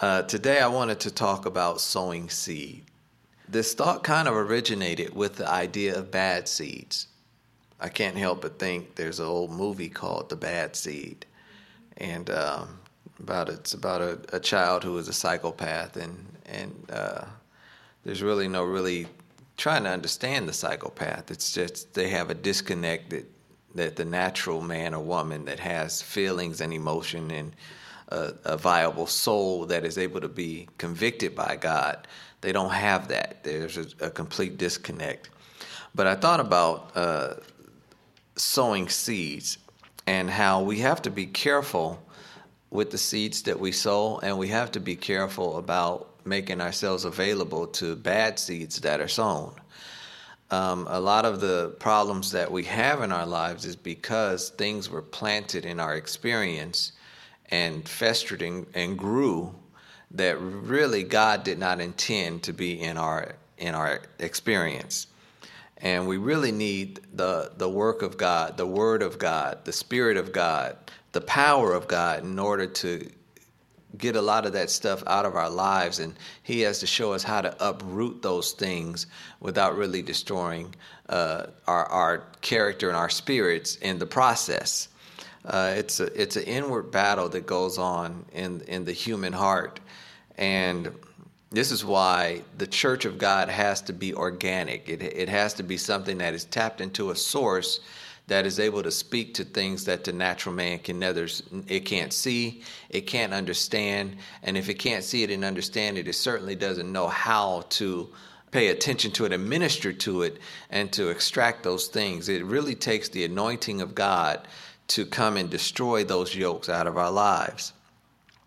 Uh, today, I wanted to talk about sowing seed. This thought kind of originated with the idea of bad seeds. I can't help but think there's an old movie called The Bad Seed, and um, about it's about a, a, child who is a psychopath, and and uh, there's really no really trying to understand the psychopath. It's just they have a disconnect that, that the natural man or woman that has feelings and emotion and a, a, viable soul that is able to be convicted by God, they don't have that. There's a, a complete disconnect. But I thought about uh, sowing seeds and how we have to be careful with the seeds that we sow, and we have to be careful about making ourselves available to bad seeds that are sown. Um, a lot of the problems that we have in our lives is because things were planted in our experience and festered and, and grew that really God did not intend to be in our in our experience. And we really need the the work of God, the word of God, the spirit of God, the power of God in order to get a lot of that stuff out of our lives and he has to show us how to uproot those things without really destroying uh, our, our character and our spirits in the process uh, it's a it's an inward battle that goes on in in the human heart and this is why the church of God has to be organic. It, it has to be something that is tapped into a source that is able to speak to things that the natural man can neither it can't see, it can't understand, and if it can't see it and understand it, it certainly doesn't know how to pay attention to it and minister to it and to extract those things. It really takes the anointing of God to come and destroy those yokes out of our lives.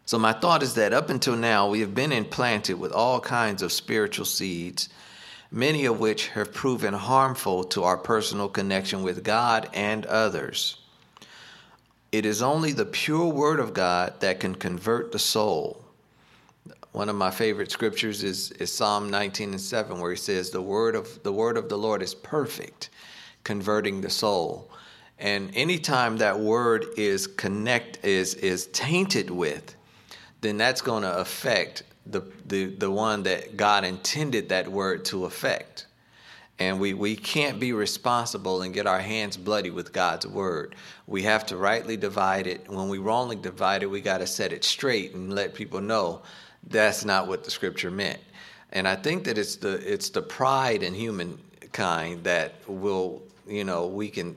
So, my thought is that up until now, we have been implanted with all kinds of spiritual seeds, many of which have proven harmful to our personal connection with God and others. It is only the pure Word of God that can convert the soul. One of my favorite scriptures is, is Psalm 19 and 7, where he says, the word, of, the word of the Lord is perfect, converting the soul. And anytime that word is connect is is tainted with, then that's going to affect the, the, the one that God intended that word to affect. And we, we can't be responsible and get our hands bloody with God's word. We have to rightly divide it. When we wrongly divide it, we got to set it straight and let people know that's not what the scripture meant. And I think that it's the it's the pride in humankind that will, you know, we can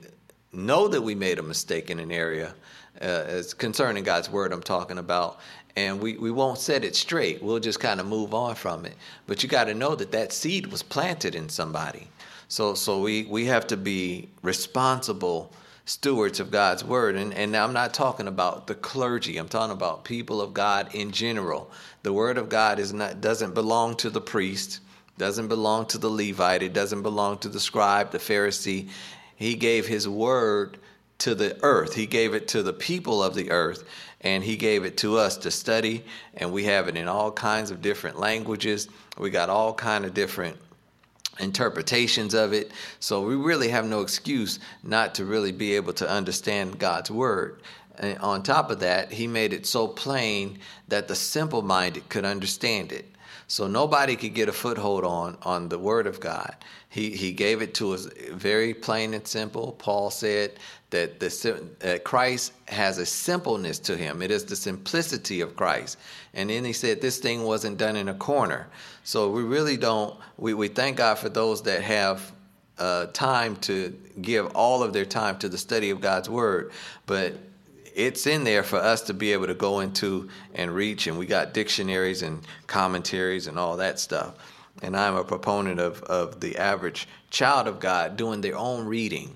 know that we made a mistake in an area uh, concerning God's word I'm talking about and we, we won't set it straight. We'll just kind of move on from it. But you got to know that that seed was planted in somebody. So so we we have to be responsible stewards of God's word. And and I'm not talking about the clergy. I'm talking about people of God in general. The word of God is not doesn't belong to the priest, doesn't belong to the Levite, it doesn't belong to the scribe, the Pharisee. He gave his word to the earth. He gave it to the people of the earth and he gave it to us to study and we have it in all kinds of different languages. We got all kind of different interpretations of it. So we really have no excuse not to really be able to understand god's word. And on top of that he made it so plain that the simple minded could understand it so nobody could get a foothold on on the word of God. He he gave it to us very plain and simple. Paul said that the uh, Christ has a simpleness to him. It is the simplicity of Christ. And then he said this thing wasn't done in a corner. So we really don't. We we thank God for those that have uh, time to give all of their time to the study of God's word, but it's in there for us to be able to go into and reach and we got dictionaries and commentaries and all that stuff. And i'm a proponent of, of the average child of god doing their own reading.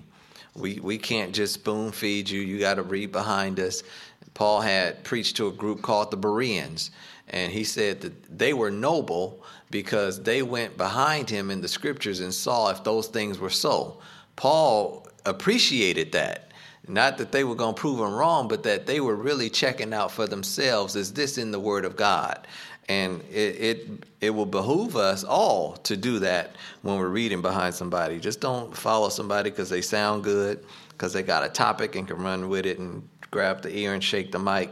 We, we can't just spoon feed you. You got to read behind us. Paul had preached to a group called the bereans and he said that they were noble because they went behind him in the scriptures and saw if those things were so. Paul appreciated that not that they were going to prove him wrong, but that they were really checking out for themselves is this in the Word of God? And it, it, it will behoove us all to do that when we're reading behind somebody. Just don't follow somebody because they sound good, because they got a topic and can run with it and grab the ear and shake the mic.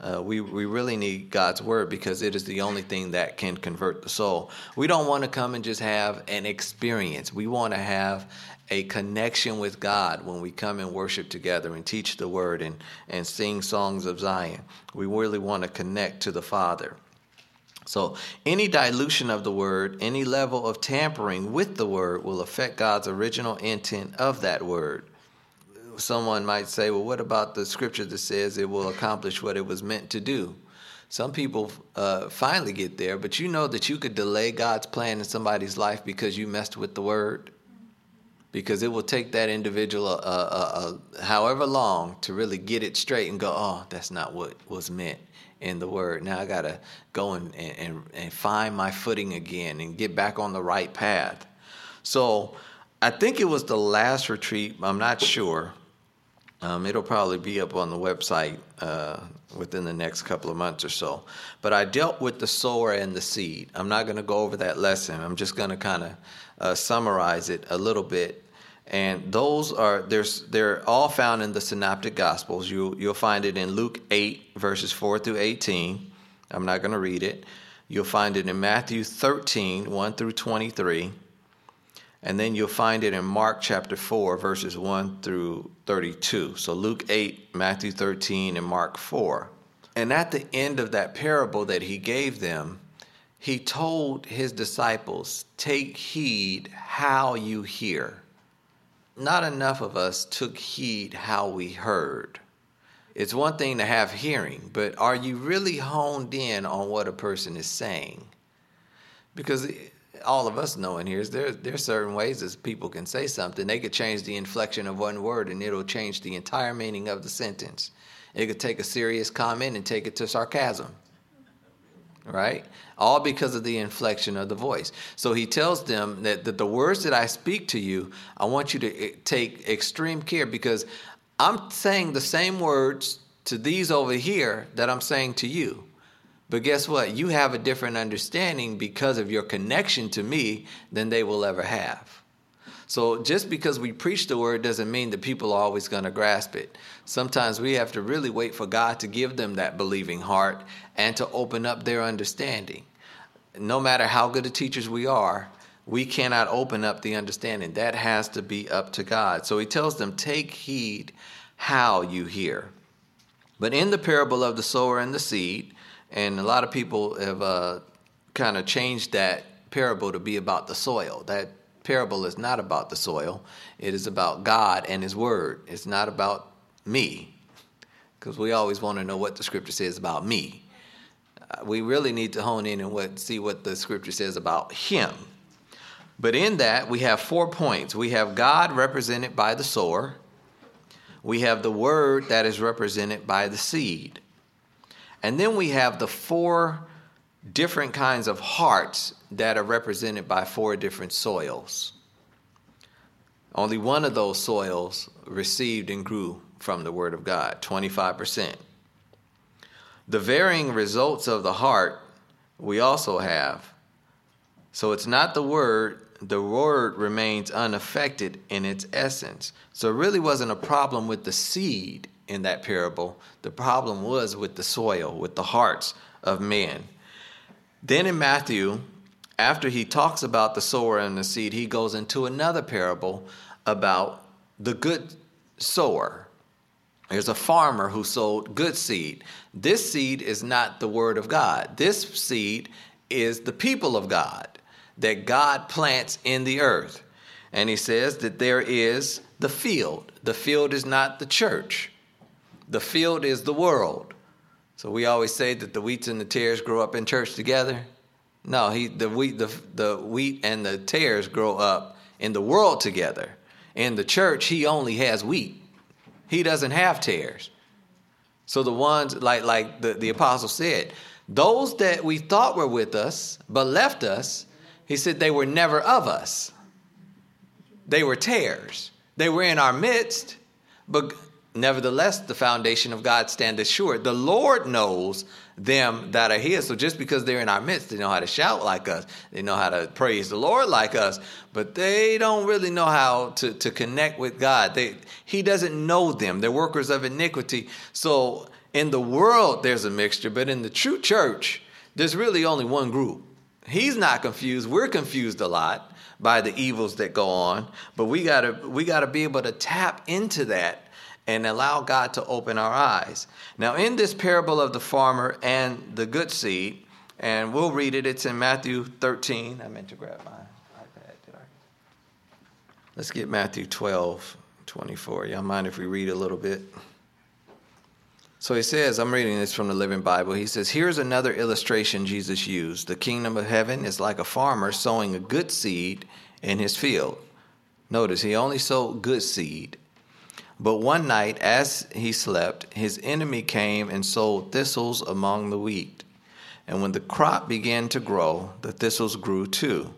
Uh, we, we really need God's word because it is the only thing that can convert the soul. We don't want to come and just have an experience. We want to have a connection with God when we come and worship together and teach the word and, and sing songs of Zion. We really want to connect to the Father. So, any dilution of the word, any level of tampering with the word will affect God's original intent of that word. Someone might say, well, what about the scripture that says it will accomplish what it was meant to do? Some people uh, finally get there, but you know that you could delay God's plan in somebody's life because you messed with the word because it will take that individual uh, uh, uh, however long to really get it straight and go, oh, that's not what was meant in the word. Now I got to go and, and, and find my footing again and get back on the right path. So I think it was the last retreat, I'm not sure. Um, it'll probably be up on the website uh, within the next couple of months or so. But I dealt with the sower and the seed. I'm not going to go over that lesson. I'm just going to kind of uh, summarize it a little bit. And those are there's they're all found in the Synoptic Gospels. You you'll find it in Luke eight verses four through eighteen. I'm not going to read it. You'll find it in Matthew 13, 1 through 23. And then you'll find it in Mark chapter 4, verses 1 through 32. So Luke 8, Matthew 13, and Mark 4. And at the end of that parable that he gave them, he told his disciples, Take heed how you hear. Not enough of us took heed how we heard. It's one thing to have hearing, but are you really honed in on what a person is saying? Because all of us know in here is there there's certain ways that people can say something. They could change the inflection of one word and it'll change the entire meaning of the sentence. It could take a serious comment and take it to sarcasm right? All because of the inflection of the voice. So he tells them that, that the words that I speak to you, I want you to eh, take extreme care because I'm saying the same words to these over here that I'm saying to you. But guess what? You have a different understanding because of your connection to me than they will ever have. So just because we preach the word doesn't mean that people are always going to grasp it. Sometimes we have to really wait for God to give them that believing heart and to open up their understanding. No matter how good of teachers we are, we cannot open up the understanding. That has to be up to God. So he tells them, take heed how you hear. But in the parable of the sower and the seed, and a lot of people have uh, kind of changed that parable to be about the soil. That parable is not about the soil, it is about God and His Word. It's not about me, because we always want to know what the Scripture says about me. Uh, we really need to hone in and what, see what the Scripture says about Him. But in that, we have four points. We have God represented by the sower. We have the word that is represented by the seed. And then we have the four different kinds of hearts that are represented by four different soils. Only one of those soils received and grew from the Word of God, 25%. The varying results of the heart we also have. So it's not the Word, the Word remains unaffected in its essence. So it really wasn't a problem with the seed in that parable. The problem was with the soil, with the hearts of men. Then in Matthew, after he talks about the sower and the seed, he goes into another parable about the good sower. There's a farmer who sowed good seed. This seed is not the word of God. This seed is the people of God that God plants in the earth. And he says that there is the field. The field is not the church, the field is the world. So we always say that the wheats and the tares grow up in church together. No, he the wheat the the wheat and the tares grow up in the world together. In the church, he only has wheat. He doesn't have tares. So the ones like like the, the apostle said, those that we thought were with us but left us, he said they were never of us. They were tares. They were in our midst, but Nevertheless, the foundation of God standeth sure. The Lord knows them that are his. So just because they're in our midst, they know how to shout like us, they know how to praise the Lord like us, but they don't really know how to, to connect with God. They, he doesn't know them. They're workers of iniquity. So In the world, there's a mixture, but in the true church, there's really only one group. He's not confused. We're confused a lot by the evils that go on, but we gotta we gotta be able to tap into that and allow God to open our eyes. Now, in this parable of the farmer and the good seed, and we'll read it. It's in Matthew 13. I meant to grab my iPad. Did I? Let's get Matthew 12, 24. Y'all mind if we read a little bit? So he says, I'm reading this from the Living Bible. He says, Here's another illustration Jesus used. The kingdom of heaven is like a farmer sowing a good seed in his field. Notice, he only sowed good seed. But one night, as he slept, his enemy came and sowed thistles among the wheat. And when the crop began to grow, the thistles grew too.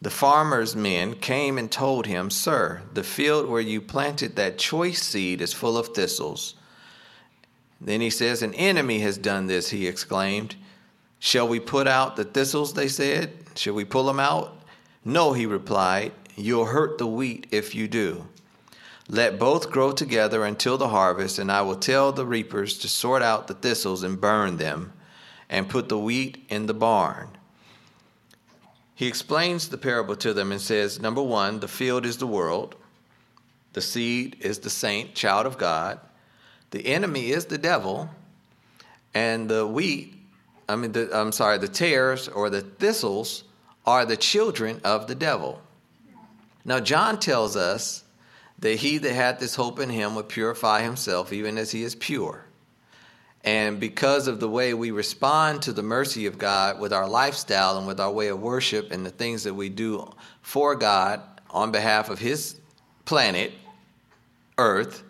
The farmer's men came and told him, Sir, the field where you planted that choice seed is full of thistles. Then he says, An enemy has done this, he exclaimed. Shall we put out the thistles? They said. Shall we pull them out? No, he replied. You'll hurt the wheat if you do. Let both grow together until the harvest, and I will tell the reapers to sort out the thistles and burn them, and put the wheat in the barn. He explains the parable to them and says, Number one, the field is the world, the seed is the saint, child of God. The enemy is the devil, and the wheat, I mean, the, I'm sorry, the tares or the thistles are the children of the devil. Now, John tells us that he that hath this hope in him would purify himself even as he is pure. And because of the way we respond to the mercy of God with our lifestyle and with our way of worship and the things that we do for God on behalf of his planet, earth,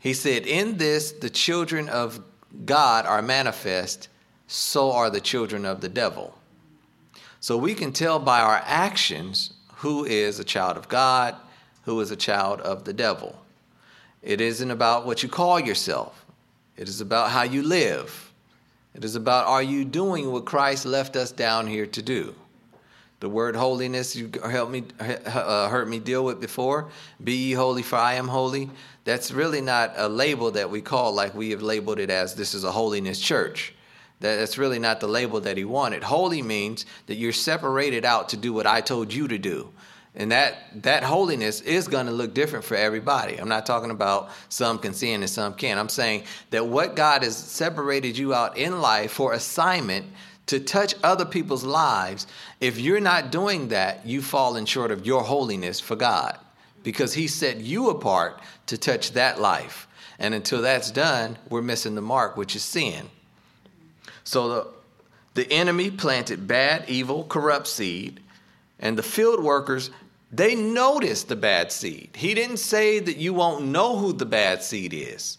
he said, In this the children of God are manifest, so are the children of the devil. So we can tell by our actions who is a child of God, who is a child of the devil. It isn't about what you call yourself, it is about how you live. It is about are you doing what Christ left us down here to do? The word holiness you helped me uh, heard me deal with before. Be ye holy, for I am holy. That's really not a label that we call like we have labeled it as this is a holiness church. That's really not the label that he wanted. Holy means that you're separated out to do what I told you to do. And that that holiness is going to look different for everybody. I'm not talking about some can sin and some can't. I'm saying that what God has separated you out in life for assignment to touch other people's lives, if you're not doing that, you've fallen short of your holiness for God because He set you apart to touch that life. And until that's done, we're missing the mark, which is sin. So the, the enemy planted bad, evil, corrupt seed, and the field workers, they noticed the bad seed. He didn't say that you won't know who the bad seed is.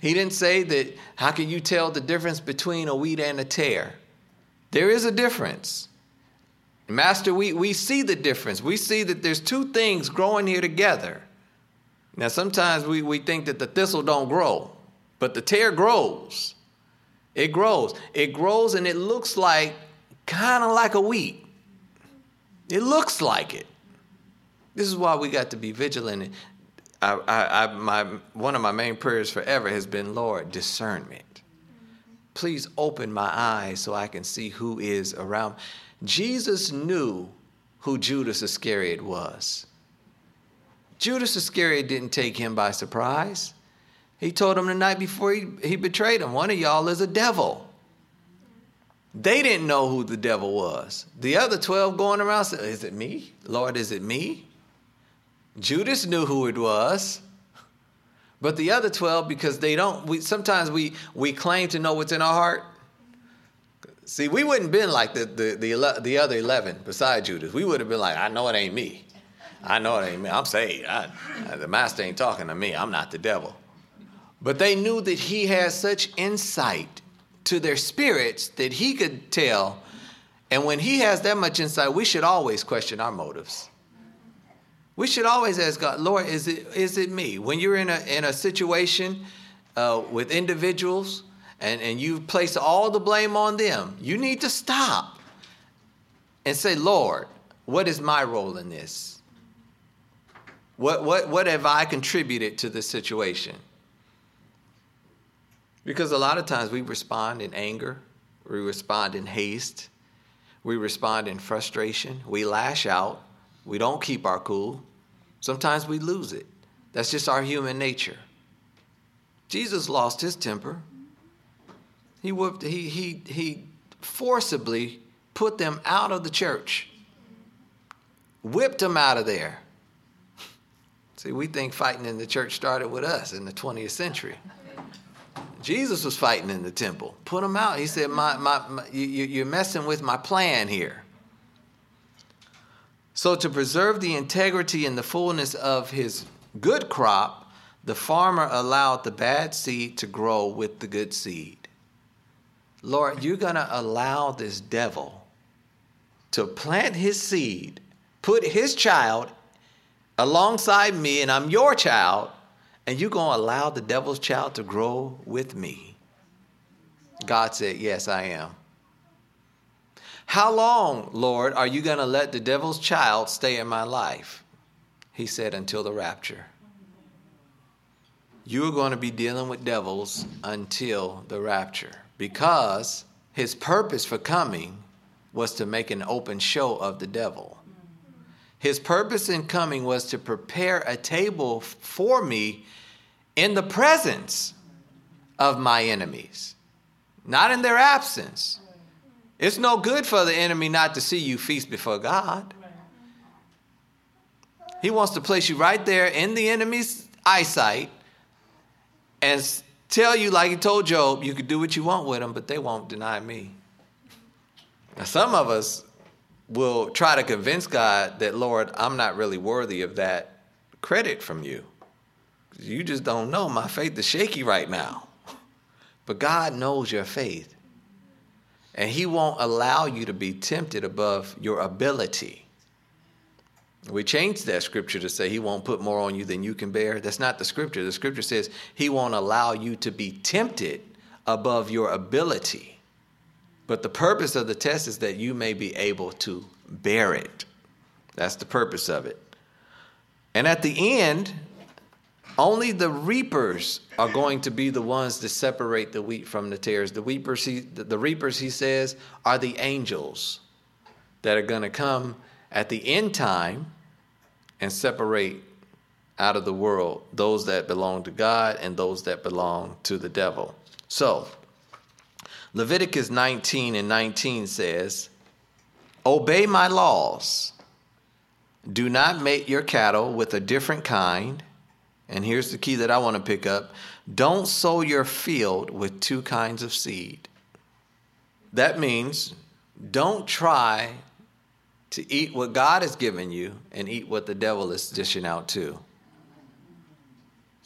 He didn't say that, how can you tell the difference between a wheat and a tare? There is a difference. Master, we, we see the difference. We see that there's two things growing here together. Now, sometimes we, we think that the thistle don't grow, but the tare grows. It grows. It grows and it looks like kind of like a wheat. It looks like it. This is why we got to be vigilant I, I, I, my, one of my main prayers forever has been, Lord, discernment. Please open my eyes so I can see who is around. Jesus knew who Judas Iscariot was. Judas Iscariot didn't take him by surprise. He told him the night before he, he betrayed him, one of y'all is a devil. They didn't know who the devil was. The other 12 going around said, Is it me? Lord, is it me? Judas knew who it was. But the other 12, because they don't, we, sometimes we, we claim to know what's in our heart. See, we wouldn't been like the, the, the, the other 11 beside Judas. We would have been like, I know it ain't me. I know it ain't me. I'm saved. I, the master ain't talking to me. I'm not the devil. But they knew that he had such insight to their spirits that he could tell. And when he has that much insight, we should always question our motives. We should always ask God, Lord, is it is it me? When you're in a in a situation uh, with individuals and, and you place all the blame on them, you need to stop and say, Lord, what is my role in this? What what what have I contributed to this situation? Because a lot of times we respond in anger, we respond in haste, we respond in frustration, we lash out, we don't keep our cool. Sometimes we lose it. That's just our human nature. Jesus lost his temper. He whooped, he, he, he forcibly put them out of the church, whipped them out of there. See, we think fighting in the church started with us in the 20th century. Jesus was fighting in the temple. Put him out. He said, my, my, my you, You're messing with my plan here. So, to preserve the integrity and the fullness of his good crop, the farmer allowed the bad seed to grow with the good seed. Lord, you're going to allow this devil to plant his seed, put his child alongside me, and I'm your child, and you're going to allow the devil's child to grow with me. God said, Yes, I am. How long, Lord, are you going to let the devil's child stay in my life? He said, Until the rapture. You're going to be dealing with devils until the rapture because his purpose for coming was to make an open show of the devil. His purpose in coming was to prepare a table for me in the presence of my enemies, not in their absence. It's no good for the enemy not to see you feast before God. He wants to place you right there in the enemy's eyesight and tell you, like he told Job, you could do what you want with them, but they won't deny me. Now, some of us will try to convince God that, Lord, I'm not really worthy of that credit from you. You just don't know. My faith is shaky right now. But God knows your faith. And He won't allow you to be tempted above your ability. We changed that scripture to say He won't put more on you than you can bear. That's not the scripture. The scripture says He won't allow you to be tempted above your ability. But the purpose of the test is that you may be able to bear it. That's the purpose of it. And at the end, only the reapers are going to be the ones to separate the wheat from the tares. The reapers, he, the reapers, he says, are the angels that are going to come at the end time and separate out of the world those that belong to God and those that belong to the devil. So, Leviticus 19 and 19 says, Obey my laws. Do not mate your cattle with a different kind. And here's the key that I want to pick up don't sow your field with two kinds of seed. That means don't try to eat what God has given you and eat what the devil is dishing out too.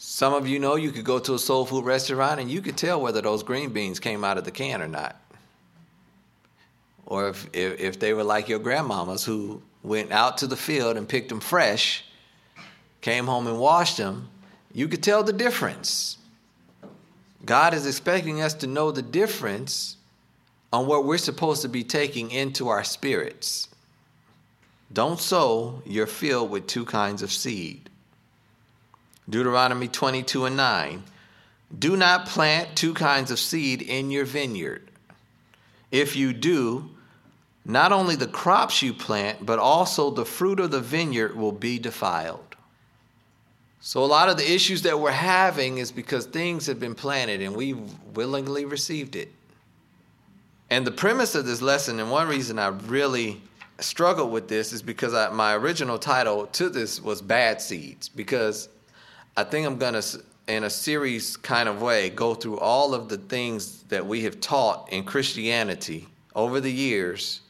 Some of you know you could go to a soul food restaurant and you could tell whether those green beans came out of the can or not. Or if, if, if they were like your grandmamas who went out to the field and picked them fresh, came home and washed them, you could tell the difference. God is expecting us to know the difference on what we're supposed to be taking into our spirits. Don't sow your field with two kinds of seed. Deuteronomy 22 and 9. Do not plant two kinds of seed in your vineyard. If you do, not only the crops you plant, but also the fruit of the vineyard will be defiled. So, a lot of the issues that we're having is because things have been planted and we willingly received it. And the premise of this lesson, and one reason I really struggled with this, is because I, my original title to this was Bad Seeds, because I think I'm going to, in a series kind of way, go through all of the things that we have taught in Christianity over the years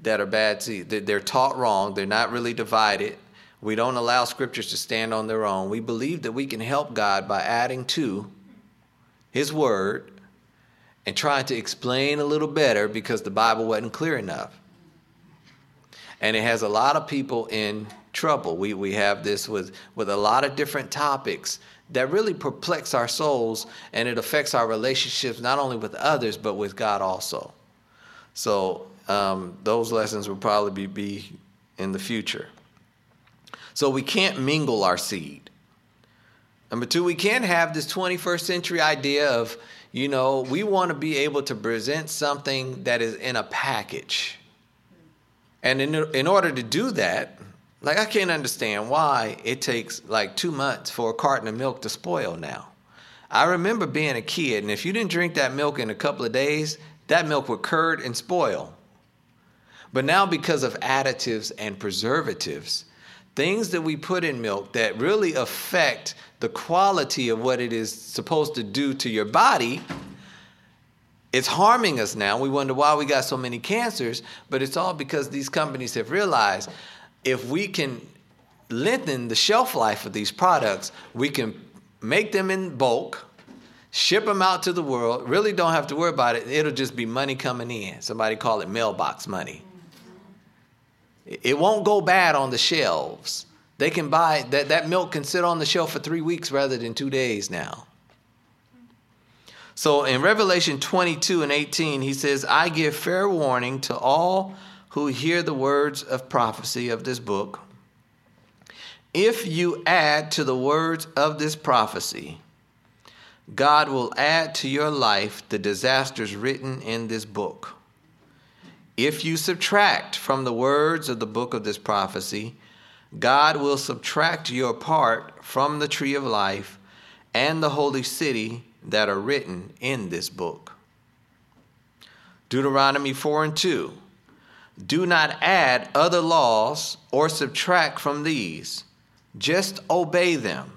that are bad. See, they're taught wrong. They're not really divided. We don't allow scriptures to stand on their own. We believe that we can help God by adding to His Word and trying to explain a little better because the Bible wasn't clear enough. And it has a lot of people in trouble. We, we have this with, with a lot of different topics that really perplex our souls and it affects our relationships not only with others but with God also. So um, those lessons will probably be, in the future. So we can't mingle our seed. Number two, we can't have this 21st century idea of, you know, we want to be able to present something that is in a package. And in, in order to do that, like I can't understand why it takes like two months for a carton of milk to spoil now. I remember being a kid, and if you didn't drink that milk in a couple of days, that milk would curd and spoil. But now, because of additives and preservatives, things that we put in milk that really affect the quality of what it is supposed to do to your body, it's harming us now. We wonder why we got so many cancers, but it's all because these companies have realized if we can lengthen the shelf life of these products, we can make them in bulk, ship them out to the world, really don't have to worry about it. It'll just be money coming in. Somebody call it mailbox money. It won't go bad on the shelves. They can buy that, that milk can sit on the shelf for three weeks rather than two days now. So in Revelation 22 and 18, he says, I give fair warning to all who hear the words of prophecy of this book. If you add to the words of this prophecy, God will add to your life the disasters written in this book. If you subtract from the words of the book of this prophecy, God will subtract your part from the tree of life and the holy city that are written in this book. Deuteronomy 4 and 2. Do not add other laws or subtract from these just obey them,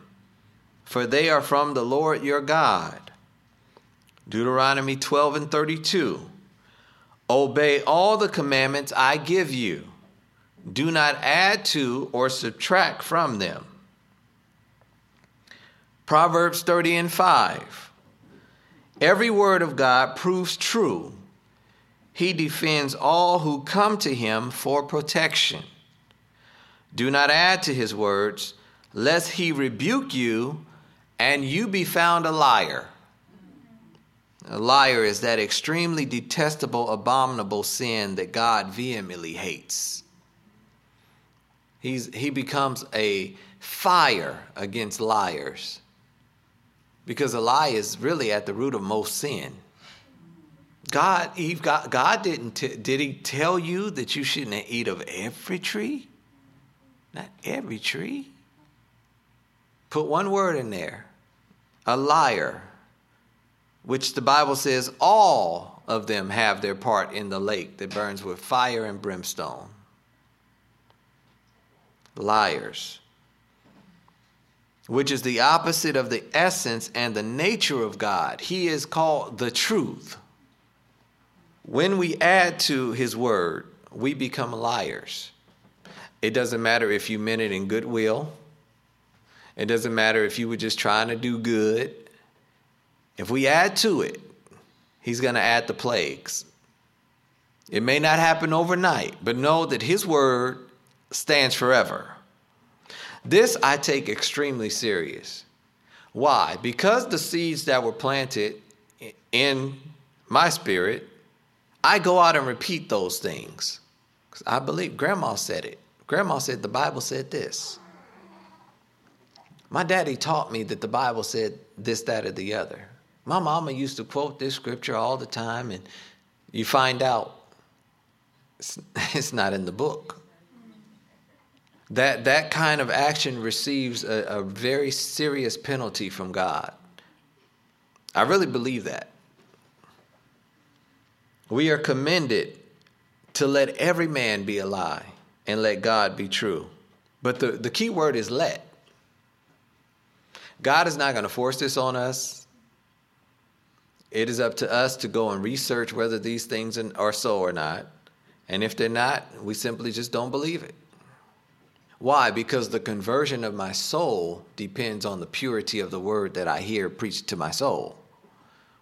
for they are from the Lord your God. Deuteronomy 12 and 32. Obey all the commandments I give you. Do not add to or subtract from them. Proverbs 30 and 5. Every word of God proves true. He defends all who come to him for protection. Do not add to his words, lest he rebuke you and you be found a liar. A liar is that extremely detestable, abominable sin that God vehemently hates. He's, he becomes a fire against liars because a lie is really at the root of most sin. God, Eve, God, God didn't t- did he tell you that you shouldn't eat of every tree? Not every tree. Put one word in there a liar, which the Bible says all of them have their part in the lake that burns with fire and brimstone. Liars, which is the opposite of the essence and the nature of God. He is called the truth. When we add to his word, we become liars. It doesn't matter if you meant it in goodwill. It doesn't matter if you were just trying to do good. If we add to it, he's going to add the plagues. It may not happen overnight, but know that his word stands forever. This I take extremely serious. Why? Because the seeds that were planted in my spirit, I go out and repeat those things. Because I believe grandma said it. Grandma said the Bible said this. My daddy taught me that the Bible said this, that, or the other. My mama used to quote this scripture all the time, and you find out it's, it's not in the book. That, that kind of action receives a, a very serious penalty from God. I really believe that. We are commended to let every man be a lie and let God be true. But the, the key word is let. God is not going to force this on us. It is up to us to go and research whether these things are so or not. And if they're not, we simply just don't believe it. Why? Because the conversion of my soul depends on the purity of the word that I hear preached to my soul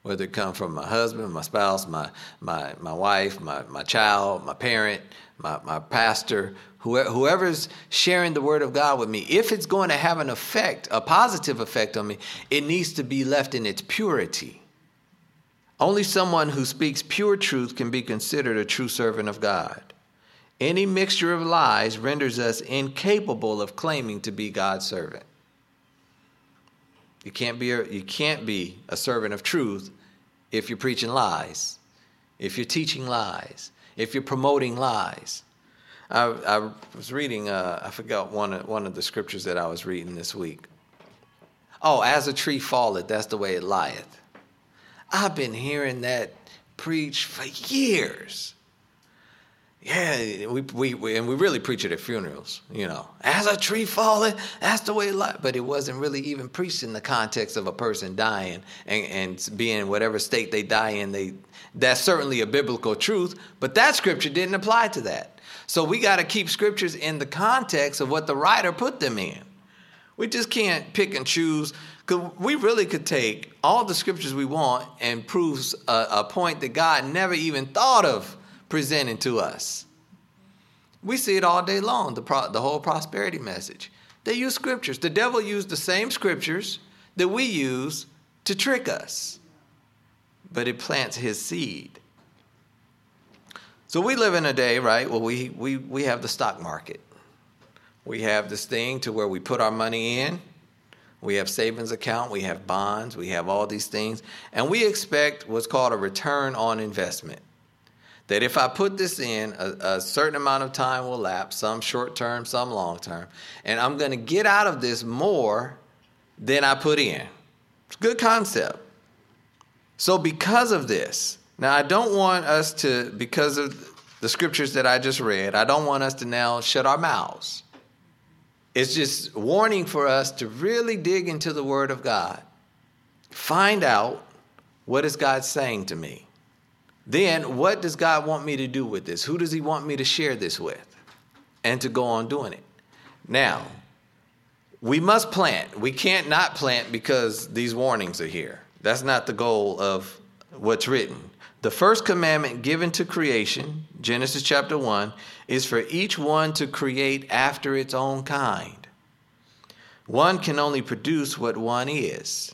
whether it come from my husband, my spouse, my, my, my wife, my, my child, my parent, my, my pastor, whoever, whoever's sharing the word of God with me, if it's going to have an effect, a positive effect on me, it needs to be left in its purity. Only someone who speaks pure truth can be considered a true servant of God. Any mixture of lies renders us incapable of claiming to be God's servant. You can't be a, you can't be a servant of truth if you're preaching lies, if you're teaching lies, if you're promoting lies. I, I was reading, uh, I forgot one of, one of the scriptures that I was reading this week. Oh, as a tree falleth, that's the way it lieth. I've been hearing that preached for years. Yeah, we, we, we, and we really preach it at funerals, you know. As a tree falling, that's the way lies. But it wasn't really even preached in the context of a person dying and, and being whatever state they die in. They, that's certainly a biblical truth, but that scripture didn't apply to that. So we got to keep scriptures in the context of what the writer put them in. We just can't pick and choose because we really could take all the scriptures we want and prove a, a point that God never even thought of presenting to us. We see it all day long, the, pro, the whole prosperity message. They use scriptures. The devil used the same scriptures that we use to trick us, but it plants his seed. So we live in a day, right? Well, we, we, we have the stock market. We have this thing to where we put our money in. We have savings account, we have bonds, we have all these things, and we expect what's called a return on investment that if I put this in, a, a, certain amount of time will lapse, some short term, some long term, and I'm going to get out of this more than I put in. It's a good concept. So, because of this, now I don't want us to, because of the scriptures that I just read, I don't want us to now shut our mouths. It's just warning for us to really dig into the Word of God. Find out what is God saying to me. Then, what does God want me to do with this? Who does He want me to share this with? And to go on doing it. Now, we must plant. We can't not plant because these warnings are here. That's not the goal of what's written. The first commandment given to creation, Genesis chapter 1, is for each one to create after its own kind. One can only produce what one is.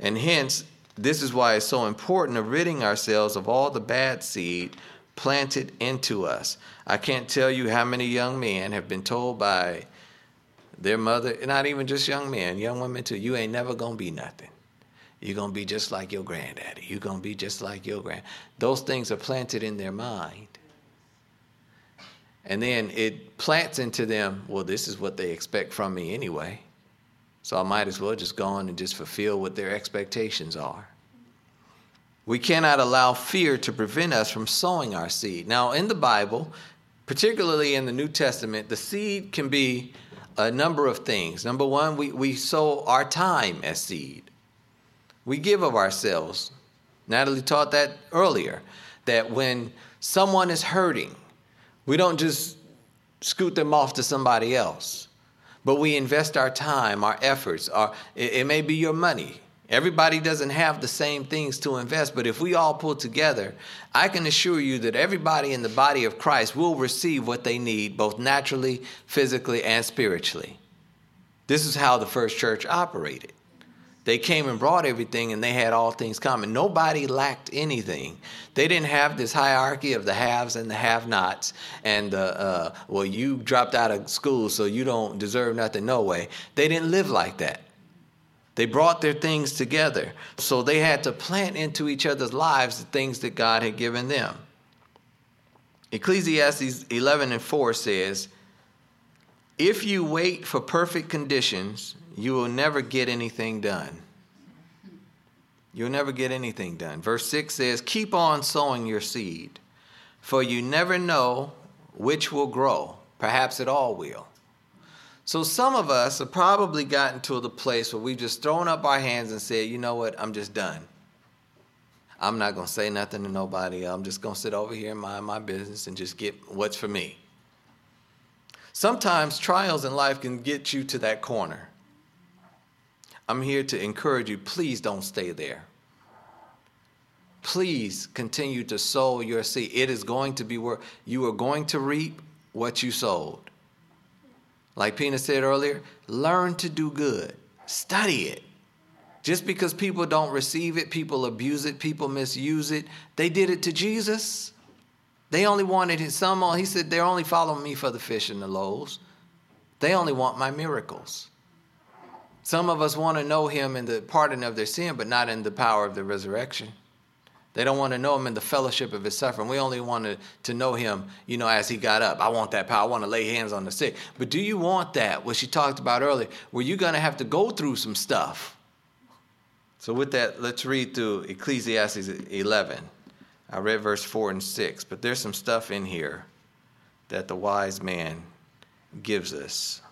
And hence, this is why it's so important of ridding ourselves of all the bad seed planted into us. I can't tell you how many young men have been told by their mother, not even just young men, young women too, you ain't never gonna be nothing. You're gonna be just like your granddaddy. You're gonna be just like your grand. Those things are planted in their mind. And then it plants into them, well, this is what they expect from me anyway. So I might as well just go on and just fulfill what their expectations are. We cannot allow fear to prevent us from sowing our seed. Now, in the Bible, particularly in the New Testament, the seed can be a number of things. Number one, we, we sow our time as seed, we give of ourselves. Natalie taught that earlier that when someone is hurting, we don't just scoot them off to somebody else but we invest our time, our efforts, our, it, it may be your money. Everybody doesn't have the same things to invest, but if we all pull together, I can assure you that everybody in the body of Christ will receive what they need, both naturally, physically, and spiritually. This is how the first church operated. They came and brought everything and they had all things common. Nobody lacked anything. They didn't have this hierarchy of the haves and the have nots and, uh, uh, well, you dropped out of school so you don't deserve nothing, no way. They didn't live like that. They brought their things together. So they had to plant into each other's lives the things that God had given them. Ecclesiastes 11 and 4 says, If you wait for perfect conditions, you will never get anything done. You'll never get anything done. Verse 6 says, Keep on sowing your seed, for you never know which will grow. Perhaps it all will. So some of us have probably gotten to the place where we've just thrown up our hands and said, you know what, I'm just done. I'm not going to say nothing to nobody. I'm just going to sit over here and mind my business and just get what's for me. Sometimes trials in life can get you to that corner. I'm here to encourage you please don't stay there. Please continue to sow your seed. It is going to be where you are going to reap what you sowed. Like Pina said earlier, learn to do good, study it. Just because people don't receive it, people abuse it, people misuse it, they did it to Jesus. They only wanted his some. He said they're only following me for the fish and the loaves. They only want my miracles. Some of us want to know him in the pardon of their sin, but not in the power of the resurrection. They don't want to know him in the fellowship of his suffering. We only want to, to know him, you know, as he got up. I want that power. I want to lay hands on the sick. But do you want that, what she talked about earlier, where you're going to have to go through some stuff? So, with that, let's read through Ecclesiastes 11. I read verse 4 and 6, but there's some stuff in here that the wise man gives us.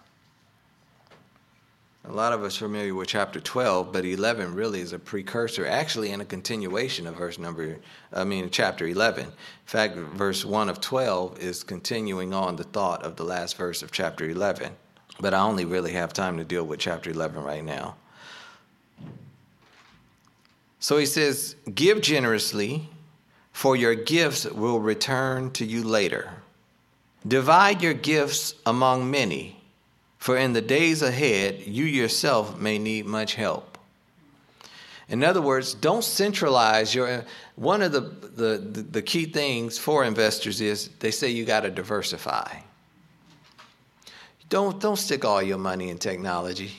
A lot of us are familiar with chapter 12, but 11 really is a precursor, actually, and a continuation of verse number, I mean, chapter 11. In fact, verse 1 of 12 is continuing on the thought of the last verse of chapter 11. But I only really have time to deal with chapter 11 right now. So he says, Give generously, for your gifts will return to you later. Divide your gifts among many for in the days ahead, you yourself may need much help. In other words, don't centralize your. One of the, the, the key things for investors is they say you got to diversify. Don't, don't stick all your money in technology.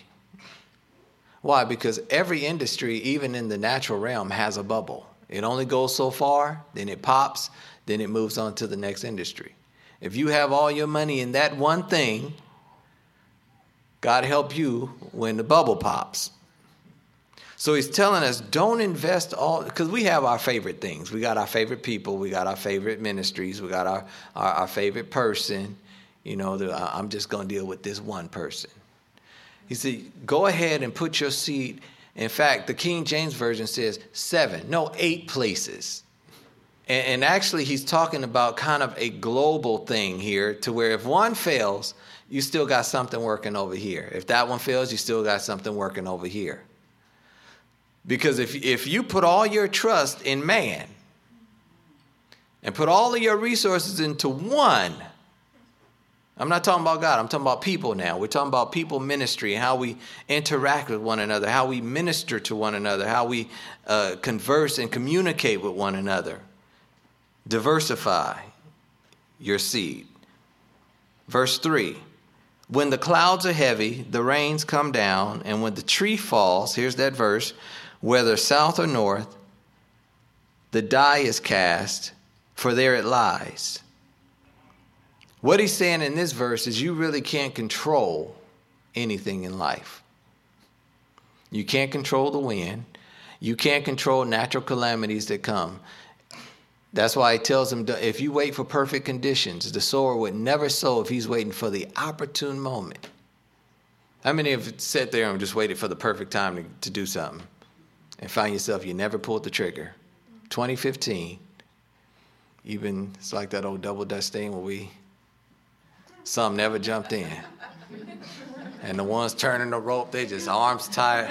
Why? Because every industry, even in the natural realm, has a bubble. It only goes so far, then it pops, then it moves on to the next industry. If you have all your money in that one thing, God help you when the bubble pops. So he's telling us don't invest all because we have our favorite things. We got our favorite people, we got our favorite ministries, we got our our, our favorite person. You know, the, I'm just going to deal with this one person. He said, go ahead and put your seed. In fact, the King James Version says seven, no, eight places. And, and actually, he's talking about kind of a global thing here to where if one fails, you still got something working over here. If that one fails, you still got something working over here. Because if, if you put all your trust in man and put all of your resources into one, I'm not talking about God, I'm talking about people now. We're talking about people ministry, how we interact with one another, how we minister to one another, how we uh, converse and communicate with one another. Diversify your seed. Verse 3 when the clouds are heavy, the rains come down, and when the tree falls, here's that verse, whether south or north, the die is cast, for there it lies. What he's saying in this verse is you really can't control anything in life. You can't control the wind. You can't control natural calamities that come. That's why he tells him if you wait for perfect conditions, the sower would never sow if he's waiting for the opportune moment. How many have sat there and just waited for the perfect time to, to do something and find yourself you never pulled the trigger? 2015, even it's like that old double dutch thing where we some never jumped in. And the ones turning the rope, they just arms tired.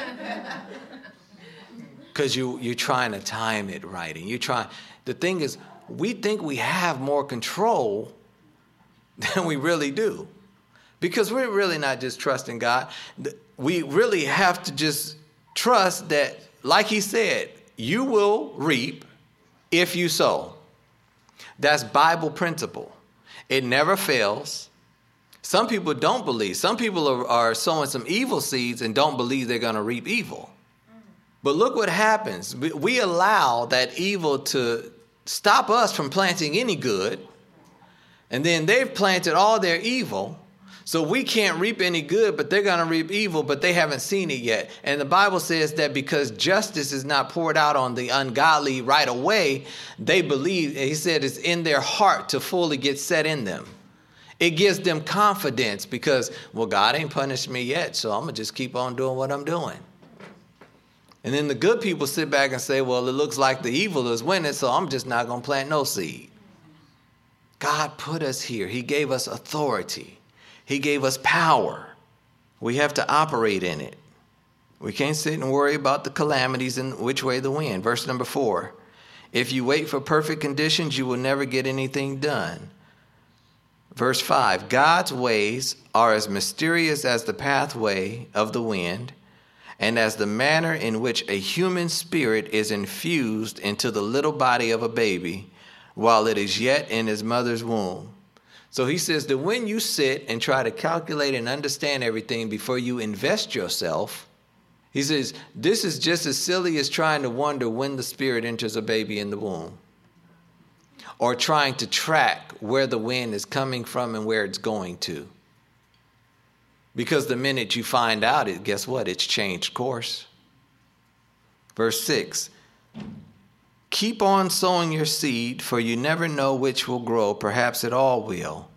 Because you, you're trying to time it right. And you're trying, the thing is, we think we have more control than we really do. Because we're really not just trusting God. We really have to just trust that, like He said, you will reap if you sow. That's Bible principle. It never fails. Some people don't believe. Some people are, are sowing some evil seeds and don't believe they're going to reap evil. But look what happens. We, we allow that evil to stop us from planting any good. And then they've planted all their evil. So we can't reap any good, but they're going to reap evil, but they haven't seen it yet. And the Bible says that because justice is not poured out on the ungodly right away, they believe, he said, it's in their heart to fully get set in them. It gives them confidence because, well, God ain't punished me yet, so I'm going to just keep on doing what I'm doing. And then the good people sit back and say, well, it looks like the evil is winning, so I'm just not going to plant no seed. God put us here. He gave us authority, He gave us power. We have to operate in it. We can't sit and worry about the calamities and which way the wind. Verse number four If you wait for perfect conditions, you will never get anything done. Verse 5 God's ways are as mysterious as the pathway of the wind and as the manner in which a human spirit is infused into the little body of a baby while it is yet in his mother's womb. So he says that when you sit and try to calculate and understand everything before you invest yourself He says, This is just as silly as trying to wonder when the spirit enters a baby in the womb, or trying to track where the wind is coming from and where it's going to. Because the minute you find out it, guess what? It's changed course. Verse 6 Keep on sowing your seed, for you never know which will grow, perhaps it all will.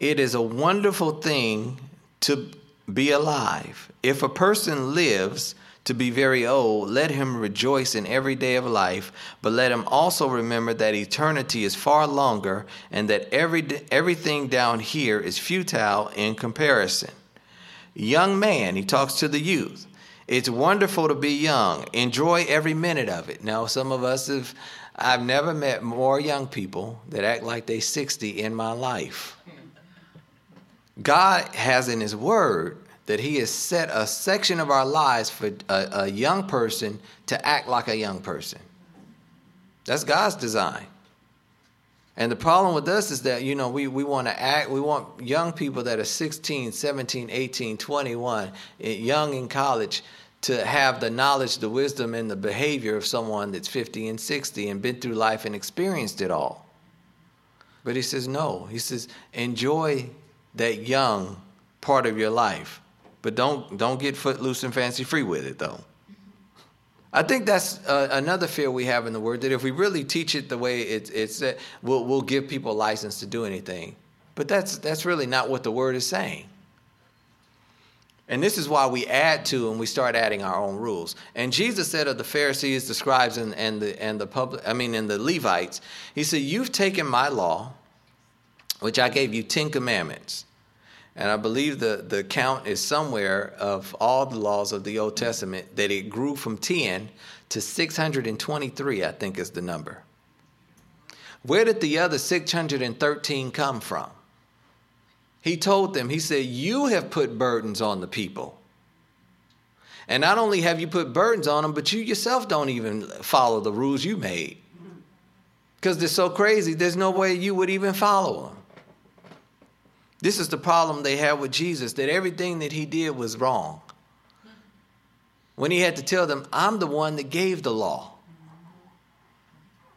It is a wonderful thing to be alive. If a person lives to be very old, let him rejoice in every day of life, but let him also remember that eternity is far longer and that every, everything down here is futile in comparison. Young man, he talks to the youth. It's wonderful to be young. Enjoy every minute of it. Now, some of us have, I've never met more young people that act like they're 60 in my life. God has in His Word that He has set a section of our lives for a, a young person to act like a young person. That's God's design. And the problem with us is that, you know, we, we want to act, we want young people that are 16, 17, 18, 21, eh, young in college, to have the knowledge, the wisdom, and the behavior of someone that's 50 and 60 and been through life and experienced it all. But he says, no. He says, enjoy that young part of your life, but don't, don't get footloose and fancy free with it, though. I think that's uh, another fear we have in the word that if we really teach it the way it, it's said, we'll, we'll give people a license to do anything. But that's, that's really not what the word is saying. And this is why we add to and we start adding our own rules. And Jesus said of the Pharisees, the scribes, and, and the and the public, I mean, and the Levites, he said, "You've taken my law, which I gave you ten commandments, and I believe the, the count is somewhere of all the laws of the Old Testament that it grew from 10 to 623, I think is the number. Where did the other 613 come from? He told them, He said, You have put burdens on the people. And not only have you put burdens on them, but you yourself don't even follow the rules you made. Because they're so crazy, there's no way you would even follow them. This is the problem they had with Jesus that everything that he did was wrong. When he had to tell them, I'm the one that gave the law.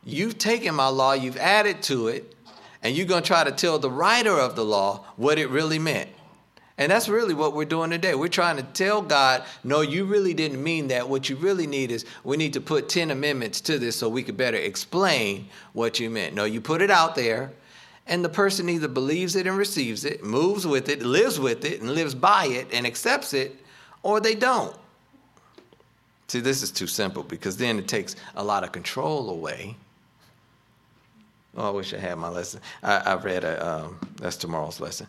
You've taken my law, you've added to it, and you're going to try to tell the writer of the law what it really meant. And that's really what we're doing today. We're trying to tell God, no, you really didn't mean that. What you really need is we need to put 10 amendments to this so we could better explain what you meant. No, you put it out there, and the person either believes it and receives it, moves with it, lives with it, and lives by it and accepts it, or they don't. See, this is too simple because then it takes a lot of control away. Oh, I wish I had my lesson. I, read a, um, that's tomorrow's lesson,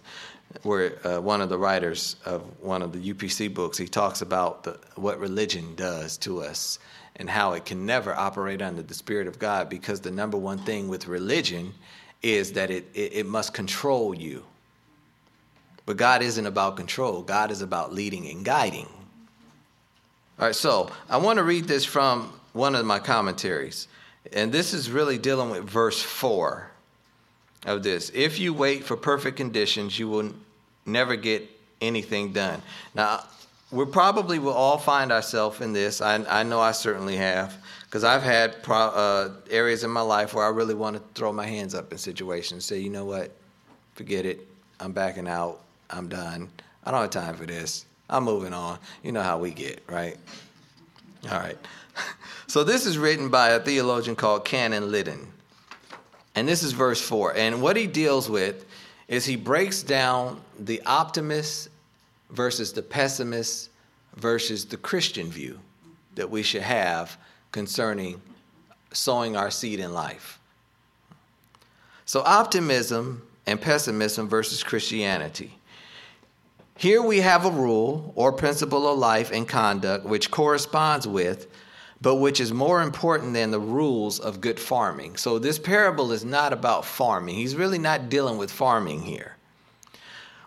where uh, one of the writers of one of the UPC books, he talks about the, what religion does to us and how it can never operate under the Spirit of God because the number one thing with religion is that it, it, it must control you. But God isn't about control, God is about leading and guiding. All right, so I want to read this from one of my commentaries. And this is really dealing with verse 4 of this. If you wait for perfect conditions, you will never get anything done. Now, we probably will all find ourselves in this. I, I know I certainly have because I've had pro, uh, areas in my life where I really want to throw my hands up in situations, say, you know what, forget it, I'm backing out, I'm done, I don't have time for this, I'm moving on. You know how we get, right? All right. So this is written by a theologian called Canon Liddon. And this is verse 4. And what he deals with is he breaks down the optimist versus the pessimist versus the Christian view that we should have concerning sowing our seed in life. So, optimism and pessimism versus Christianity. Here we have a rule or principle of life and conduct which corresponds with, but which is more important than the rules of good farming. So, this parable is not about farming. He's really not dealing with farming here.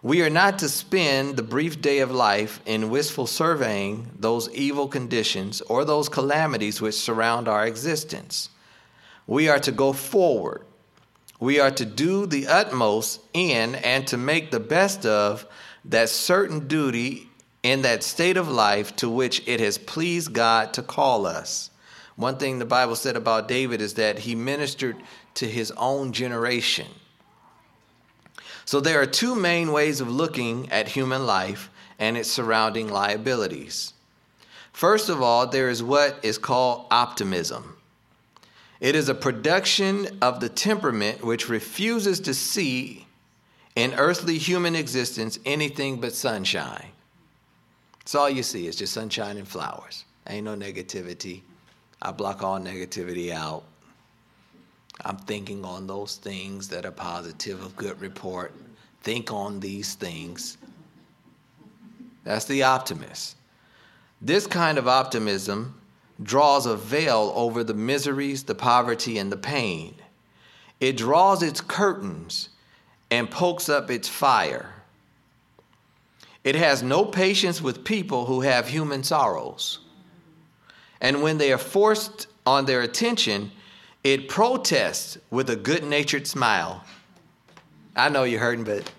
We are not to spend the brief day of life in wistful surveying those evil conditions or those calamities which surround our existence. We are to go forward. We are to do the utmost in and to make the best of that certain duty in that state of life to which it has pleased God to call us. One thing the Bible said about David is that he ministered to his own generation. So there are two main ways of looking at human life and its surrounding liabilities. First of all, there is what is called optimism. It is a production of the temperament which refuses to see in earthly human existence anything but sunshine. It's all you see is just sunshine and flowers. Ain't no negativity. I block all negativity out. I'm thinking on those things that are positive of good report. Think on these things. That's the optimist. This kind of optimism draws a veil over the miseries, the poverty, and the pain. It draws its curtains and pokes up its fire. It has no patience with people who have human sorrows. And when they are forced on their attention, it protests with a good natured smile. I know you're hurting, but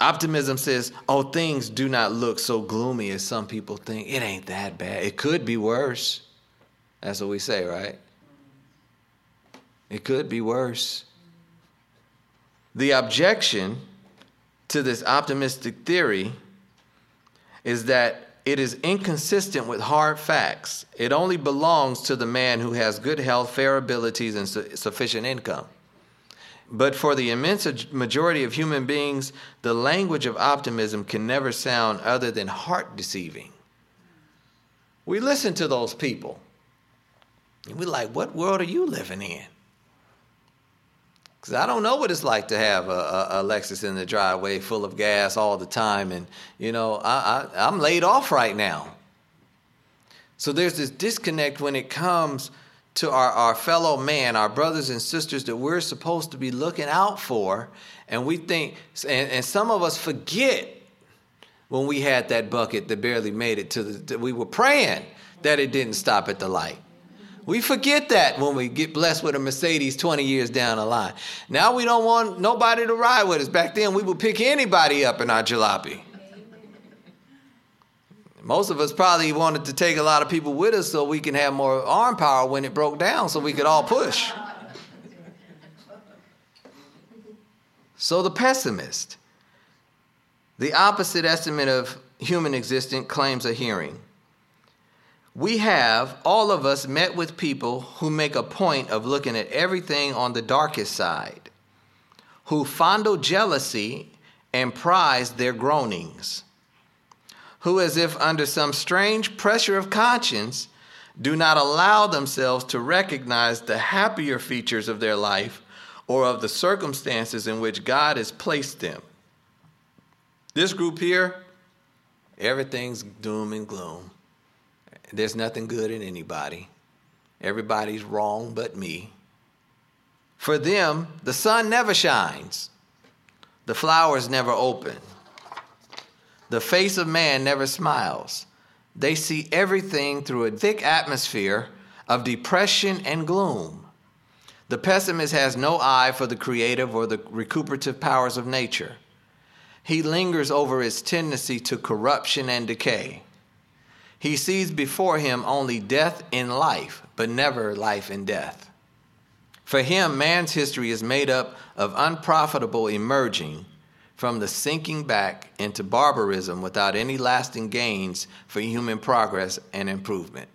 optimism says, oh, things do not look so gloomy as some people think. It ain't that bad. It could be worse. That's what we say, right? It could be worse. The objection to this optimistic theory is that it is inconsistent with hard facts. It only belongs to the man who has good health, fair abilities, and su- sufficient income. But for the immense majority of human beings, the language of optimism can never sound other than heart deceiving. We listen to those people, and we're like, what world are you living in? Because I don't know what it's like to have a, a, a, Lexus in the driveway full of gas all the time. And, you know, I, I, I'm laid off right now. So there's this disconnect when it comes to our, our fellow man, our brothers and sisters that we're supposed to be looking out for. And we think, and, and some of us forget when we had that bucket that barely made it to the, we were praying that it didn't stop at the light. We forget that when we get blessed with a Mercedes 20 years down the line. Now we don't want nobody to ride with us. Back then, we would pick anybody up in our jalopy. Most of us probably wanted to take a lot of people with us so we can have more arm power when it broke down so we could all push. So the pessimist, the opposite estimate of human existence, claims a hearing we have, all of us, met with people who make a point of looking at everything on the darkest side, who fondle jealousy and prize their groanings, who, as if under some strange pressure of conscience, do not allow themselves to recognize the happier features of their life or of the circumstances in which God has placed them. This group here, everything's doom and gloom. There's nothing good in anybody. Everybody's wrong but me. For them, the sun never shines, the flowers never open, the face of man never smiles. They see everything through a thick atmosphere of depression and gloom. The pessimist has no eye for the creative or the recuperative powers of nature. He lingers over its tendency to corruption and decay. He sees before him only death in life, but never life in death. For him, man's history is made up of unprofitable emerging from the sinking back into barbarism without any lasting gains for human progress and improvement.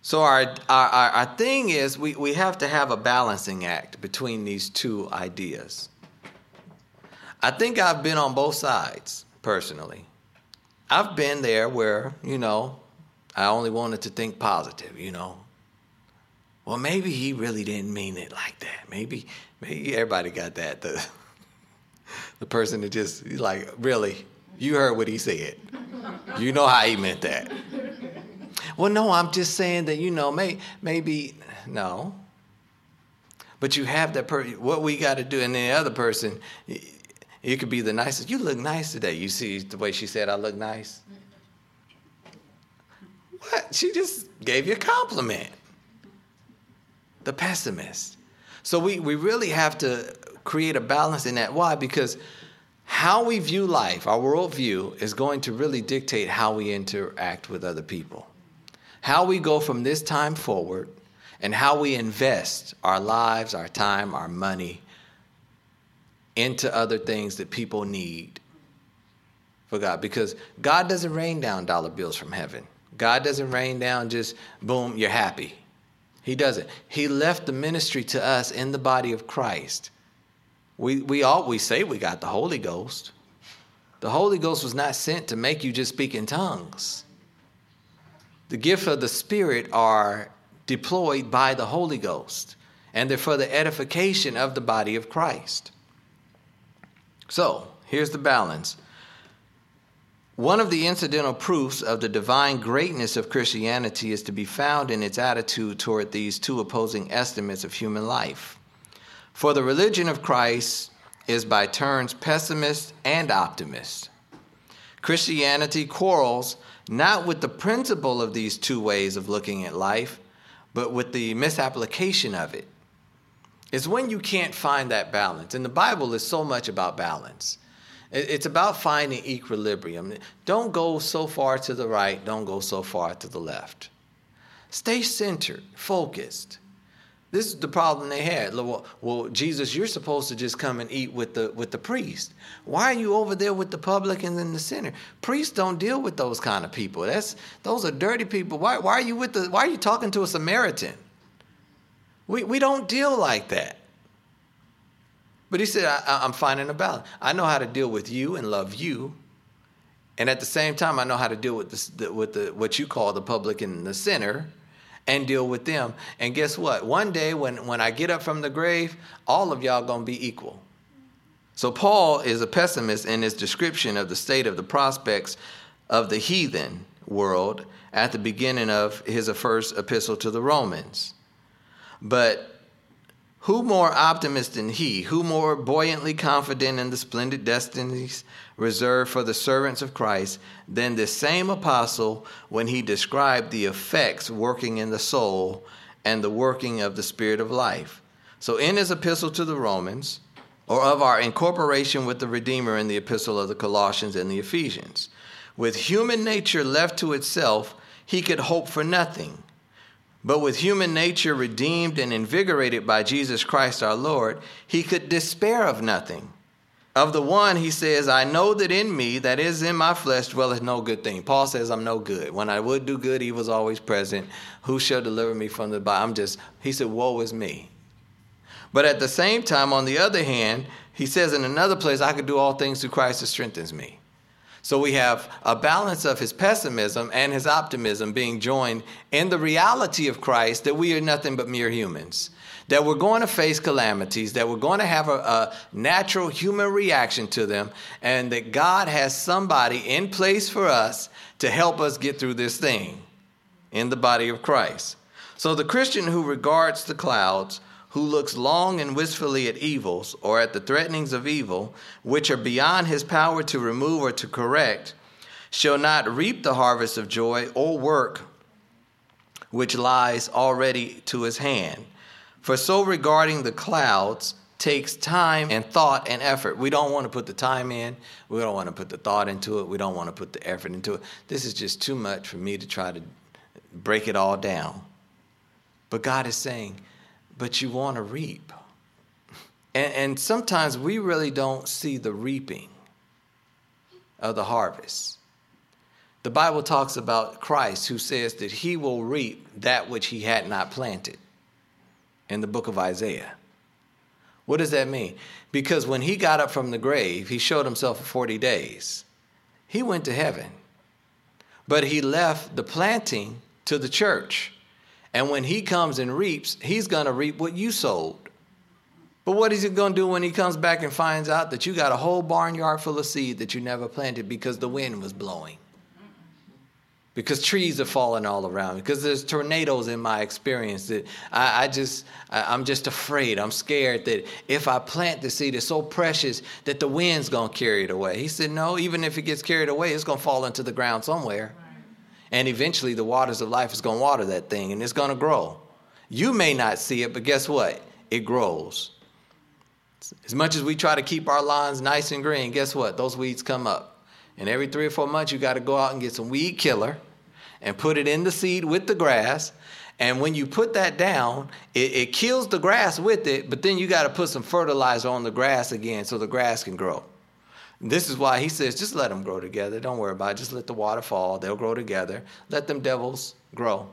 So, our, our, our, thing is we, we have to have a balancing act between these two ideas. I think I've been on both sides personally. I've been there where, you know, I only wanted to think positive, you know. Well, maybe he really didn't mean it like that. Maybe, maybe everybody got that. The, the person that just, like, really, you heard what he said. You know how he meant that. Well, no, I'm just saying that, you know, may, maybe, no. But you have that person, what we got to do, and the other person, you could be the nicest. You look nice today. You see the way she said I look nice? What? She just gave you a compliment. The pessimist. So we, we really have to create a balance in that. Why? Because how we view life, our worldview, is going to really dictate how we interact with other people. How we go from this time forward and how we invest our lives, our time, our money into other things that people need for God. Because God doesn't rain down dollar bills from heaven. God doesn't rain down just boom, you're happy. He doesn't. He left the ministry to us in the body of Christ. We, we always say we got the Holy Ghost. The Holy Ghost was not sent to make you just speak in tongues. The gift of the Spirit are deployed by the Holy Ghost, and they're for the edification of the body of Christ. So, here's the balance one of the incidental proofs of the divine greatness of Christianity is to be found in its attitude toward these two opposing estimates of human life. For the religion of Christ is by turns pessimist and optimist. Christianity quarrels not with the principle of these two ways of looking at life, but with the misapplication of it. It's when you can't find that balance. And the Bible is so much about balance. It's about finding equilibrium. Don't go so far to the right, don't go so far to the left. Stay centered, focused. This is the problem they had. Well, well, Jesus, you're supposed to just come and eat with the with the priest. Why are you over there with the publicans and the sinner? Priests don't deal with those kind of people. That's those are dirty people. Why, why are you with the why are you talking to a Samaritan? We we don't deal like that. But he said, I, am finding a balance. I know how to deal with you and love you. And at the same time, I know how to deal with, this, the, with the, what you call the public and the sinner and deal with them. And guess what? One day when, when I get up from the grave, all of y'all going to be equal. So Paul is a pessimist in his description of the state of the prospects of the heathen world at the beginning of his first epistle to the Romans. But who more optimist than he? Who more buoyantly confident in the splendid destinies reserved for the servants of Christ than this same apostle when he described the effects working in the soul and the working of the spirit of life? So, in his epistle to the Romans, or of our incorporation with the Redeemer in the epistle of the Colossians and the Ephesians, with human nature left to itself, he could hope for nothing but with human nature redeemed and invigorated by Jesus Christ our Lord, he could despair of nothing. Of the one, he says, I know that in me, that is in my flesh, dwelleth no good thing. Paul says, I'm no good. When I would do good, was always present. Who shall deliver me from the body? I'm just, he said, Woe is me. But at the same time, on the other hand, he says in another place, I could do all things through Christ who strengthens me. So we have a balance of his pessimism and his optimism being joined in the reality of Christ that we are nothing but mere humans. That we're going to face calamities, that we're going to have a, a natural human reaction to them, and that God has somebody in place for us to help us get through this thing in the body of Christ. So the Christian who regards the clouds who looks long and wistfully at evils or at the threatenings of evil, which are beyond his power to remove or to correct, shall not reap the harvest of joy or work which lies already to his hand. For so regarding the clouds takes time and thought and effort. We don't want to put the time in, we don't want to put the thought into it, we don't want to put the effort into it. This is just too much for me to try to break it all down. But God is saying, but you want to reap. And, and sometimes we really don't see the reaping of the harvest. The Bible talks about Christ who says that he will reap that which he had not planted in the book of Isaiah. What does that mean? Because when he got up from the grave, he showed himself for 40 days. He went to heaven, but he left the planting to the church. And when he comes and reaps, he's going to reap what you sowed. But what is he going to do when he comes back and finds out that you got a whole barnyard full of seed that you never planted because the wind was blowing? Because trees are falling all around. Because there's tornadoes in my experience that I, I just I, I'm just afraid. I'm scared that if I plant the seed, it's so precious that the wind's gonna carry it away. He said, No, even if it gets carried away, it's gonna fall into the ground somewhere. And eventually, the waters of life is going to water that thing and it's going to grow. You may not see it, but guess what? It grows. As much as we try to keep our lawns nice and green, guess what? Those weeds come up. And every three or four months, you got to go out and get some weed killer and put it in the seed with the grass. And when you put that down, it, it kills the grass with it, but then you got to put some fertilizer on the grass again so the grass can grow. This is why he says, just let them grow together. Don't worry about it. Just let the water fall. They'll grow together. Let them devils grow.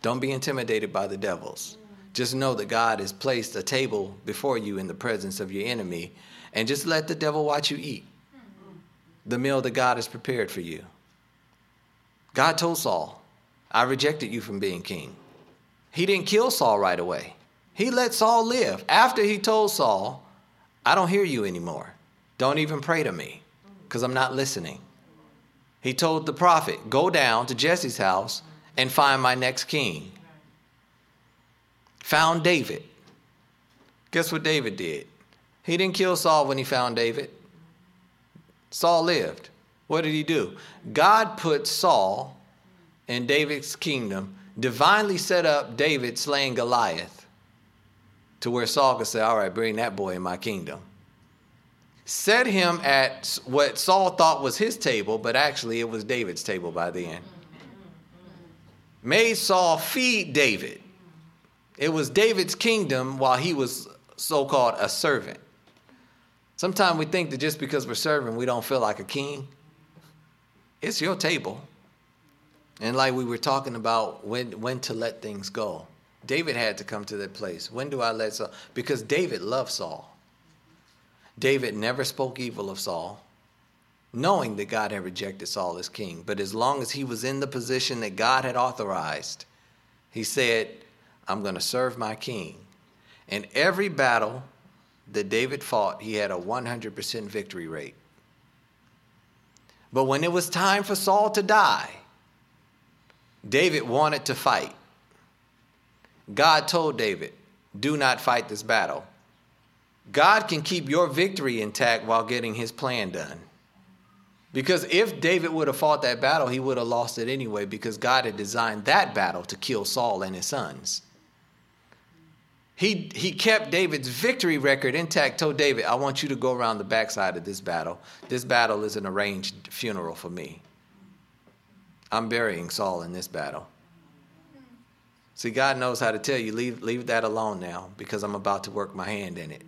Don't be intimidated by the devils. Just know that God has placed a table before you in the presence of your enemy, and just let the devil watch you eat the meal that God has prepared for you. God told Saul, I rejected you from being king. He didn't kill Saul right away. He let Saul live. After he told Saul, I don't hear you anymore. Don't even pray to me because I'm not listening. He told the prophet, Go down to Jesse's house and find my next king. Found David. Guess what David did? He didn't kill Saul when he found David. Saul lived. What did he do? God put Saul in David's kingdom, divinely set up David slaying Goliath to where Saul could say, All right, bring that boy in my kingdom set him at what Saul thought was his table, but actually it was David's table by then. Made Saul feed David. It was David's kingdom while he was so called a servant. Sometimes we think that just because we're serving, we don't feel like a king. It's your table. And like we were talking about when, when to let things go. David had to come to that place. When do I let Saul? Because David loved Saul. David never spoke evil of Saul, knowing that God had rejected Saul as king. But as long as he was in the position that God had authorized, he said, I'm going to serve my king. In every battle that David fought, he had a 100% victory rate. But when it was time for Saul to die, David wanted to fight. God told David, Do not fight this battle. God can keep your victory intact while getting his plan done. Because if David would have fought that battle, he would have lost it anyway because God had designed that battle to kill Saul and his sons. He, he kept David's victory record intact, told David, I want you to go around the backside of this battle. This battle is an arranged funeral for me. I'm burying Saul in this battle. See, God knows how to tell you, leave, leave that alone now because I'm about to work my hand in it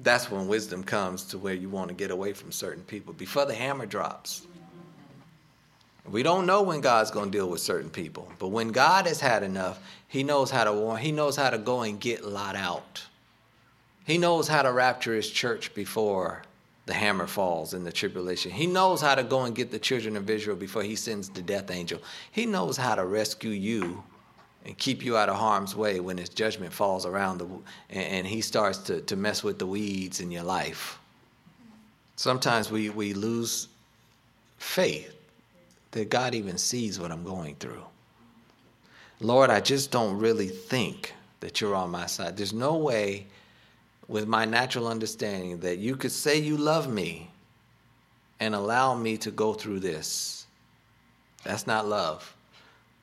that's when wisdom comes to where you want to get away from certain people before the hammer drops. We don't know when God's going to deal with certain people, but when God has had enough, He knows how to warn. He knows how to go and get Lot out. He knows how to rapture His church before the hammer falls in the tribulation. He knows how to go and get the children of Israel before He sends the death angel. He knows how to rescue you and keep you out of harm's way when his judgment falls around the, and, and he starts to, to mess with the weeds in your life. Sometimes we, we lose faith that God even sees what I'm going through. Lord, I just don't really think that you're on my side. There's no way, with my natural understanding, that you could say you love me and allow me to go through this. That's not love.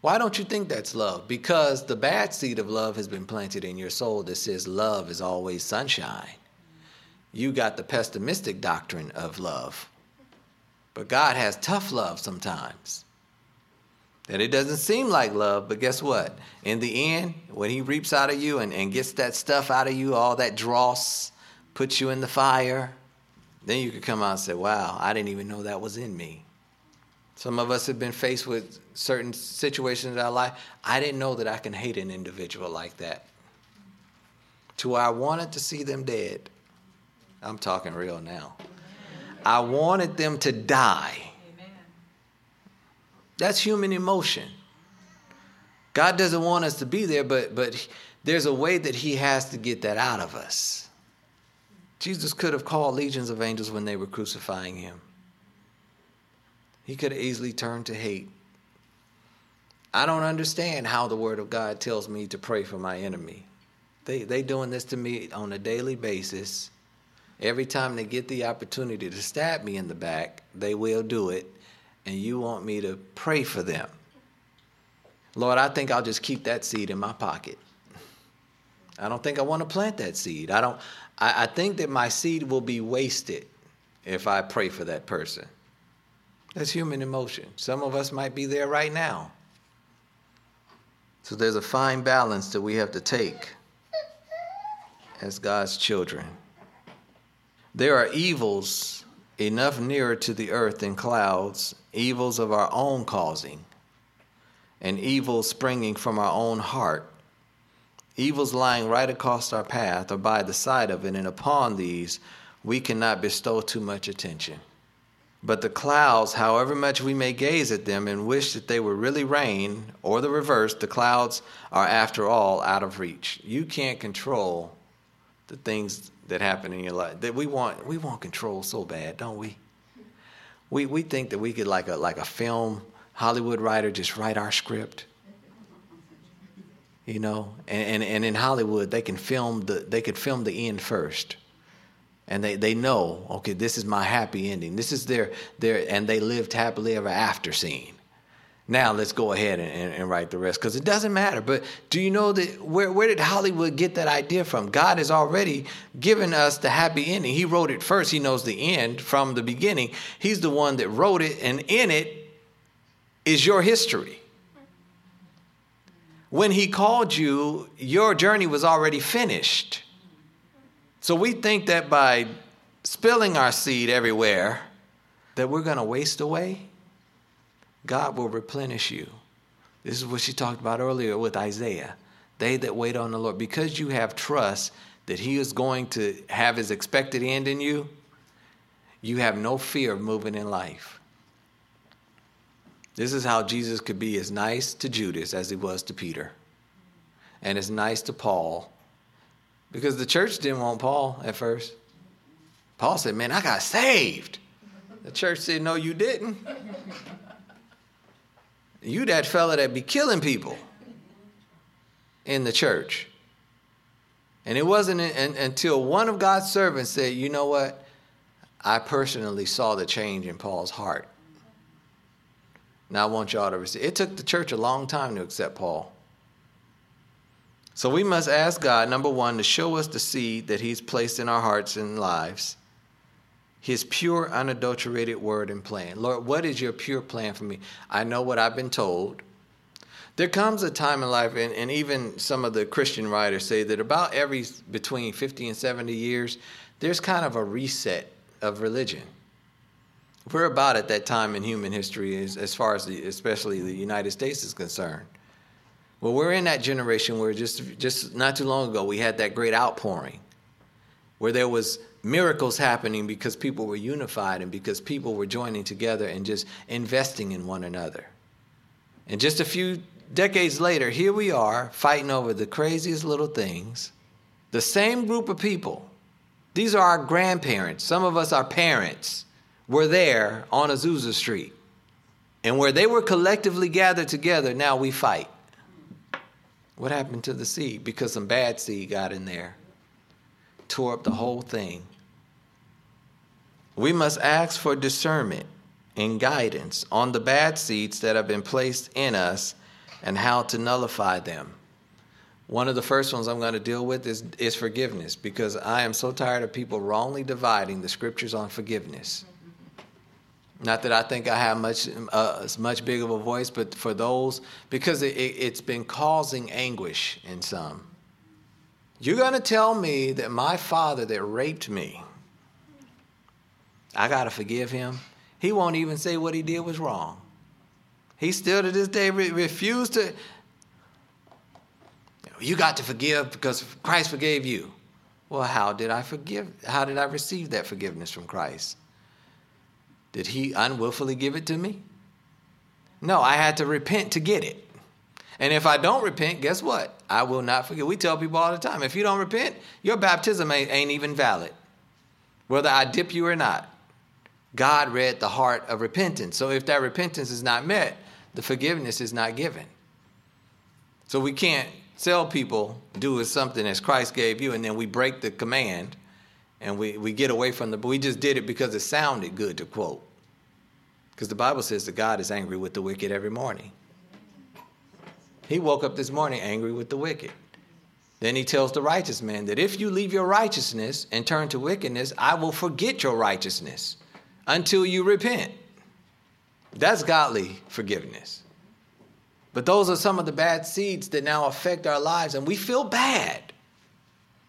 Why don't you think that's love? Because the bad seed of love has been planted in your soul that says love is always sunshine. You got the pessimistic doctrine of love. But God has tough love sometimes. That it doesn't seem like love, but guess what? In the end, when He reaps out of you and, and gets that stuff out of you, all that dross, puts you in the fire, then you could come out and say, Wow, I didn't even know that was in me. Some of us have been faced with certain situations in our life. I didn't know that I can hate an individual like that. To where I wanted to see them dead. I'm talking real now. I wanted them to die. That's human emotion. God doesn't want us to be there, but, but there's a way that He has to get that out of us. Jesus could have called legions of angels when they were crucifying Him. He could have easily turned to hate. I don't understand how the Word of God tells me to pray for my enemy. They they doing this to me on a daily basis. Every time they get the opportunity to stab me in the back, they will do it, and you want me to pray for them. Lord, I think I'll just keep that seed in my pocket. I don't think I want to plant that seed. I don't I, I think that my seed will be wasted if I pray for that person. That's human emotion. Some of us might be there right now. So there's a fine balance that we have to take as God's children. There are evils enough nearer to the earth than clouds, evils of our own causing, and evils springing from our own heart, evils lying right across our path or by the side of it, and upon these we cannot bestow too much attention. But the clouds, however much we may gaze at them and wish that they were really rain, or the reverse, the clouds are after all out of reach. You can't control the things that happen in your life. That we want we want control so bad, don't we? We we think that we could like a like a film Hollywood writer just write our script. You know, and, and, and in Hollywood they can film the they could film the end first and they, they know, okay, this is my happy ending. This is their, their and they lived happily ever after scene. Now let's go ahead and, and, and write the rest because it doesn't matter. But do you know that where, where did Hollywood get that idea from? God has already given us the happy ending. He wrote it first, He knows the end from the beginning. He's the one that wrote it, and in it is your history. When He called you, your journey was already finished. So we think that by spilling our seed everywhere, that we're going to waste away. God will replenish you. This is what she talked about earlier with Isaiah. They that wait on the Lord, because you have trust that He is going to have His expected end in you, you have no fear of moving in life. This is how Jesus could be as nice to Judas as he was to Peter, and as nice to Paul because the church didn't want Paul at first. Paul said, Man, I got saved. The church said, No, you didn't. You that fella that be killing people in the church. And it wasn't until one of God's servants said, You know what? I personally saw the change in Paul's heart. Now I want y'all to receive. It took the church a long time to accept Paul. So we must ask God, number one, to show us the seed that He's placed in our hearts and lives, His pure, unadulterated word and plan. Lord, what is your pure plan for me? I know what I've been told. There comes a time in life, and, and even some of the Christian writers say that about every between 50 and 70 years, there's kind of a reset of religion. We're about at that time in human history, as, as far as the, especially the United States is concerned. Well, we're in that generation where just just not too long ago we had that great outpouring where there was miracles happening because people were unified and because people were joining together and just investing in one another. And just a few decades later, here we are fighting over the craziest little things. The same group of people. These are our grandparents. Some of us are parents. Were there on Azusa Street. And where they were collectively gathered together, now we fight. What happened to the seed? Because some bad seed got in there, tore up the whole thing. We must ask for discernment and guidance on the bad seeds that have been placed in us and how to nullify them. One of the first ones I'm going to deal with is, is forgiveness because I am so tired of people wrongly dividing the scriptures on forgiveness. Not that I think I have much uh, much big of a voice, but for those, because it, it, it's been causing anguish in some. You're going to tell me that my father that raped me, I got to forgive him? He won't even say what he did was wrong. He still to this day re- refused to. You got to forgive because Christ forgave you. Well, how did I forgive? How did I receive that forgiveness from Christ? Did he unwillfully give it to me? No, I had to repent to get it. And if I don't repent, guess what? I will not forget. We tell people all the time if you don't repent, your baptism ain't, even valid, whether I dip you or not. God read the heart of repentance. So if that repentance is not met, the forgiveness is not given. So we can't tell people do something as Christ gave you, and then we break the command and we, we get away from the but we just did it because it sounded good to quote because the bible says that god is angry with the wicked every morning he woke up this morning angry with the wicked Then he tells the righteous man that if you leave your righteousness and turn to wickedness, I will forget your righteousness until you repent. That's godly forgiveness. But those are some of the bad seeds that now affect our lives, and we feel bad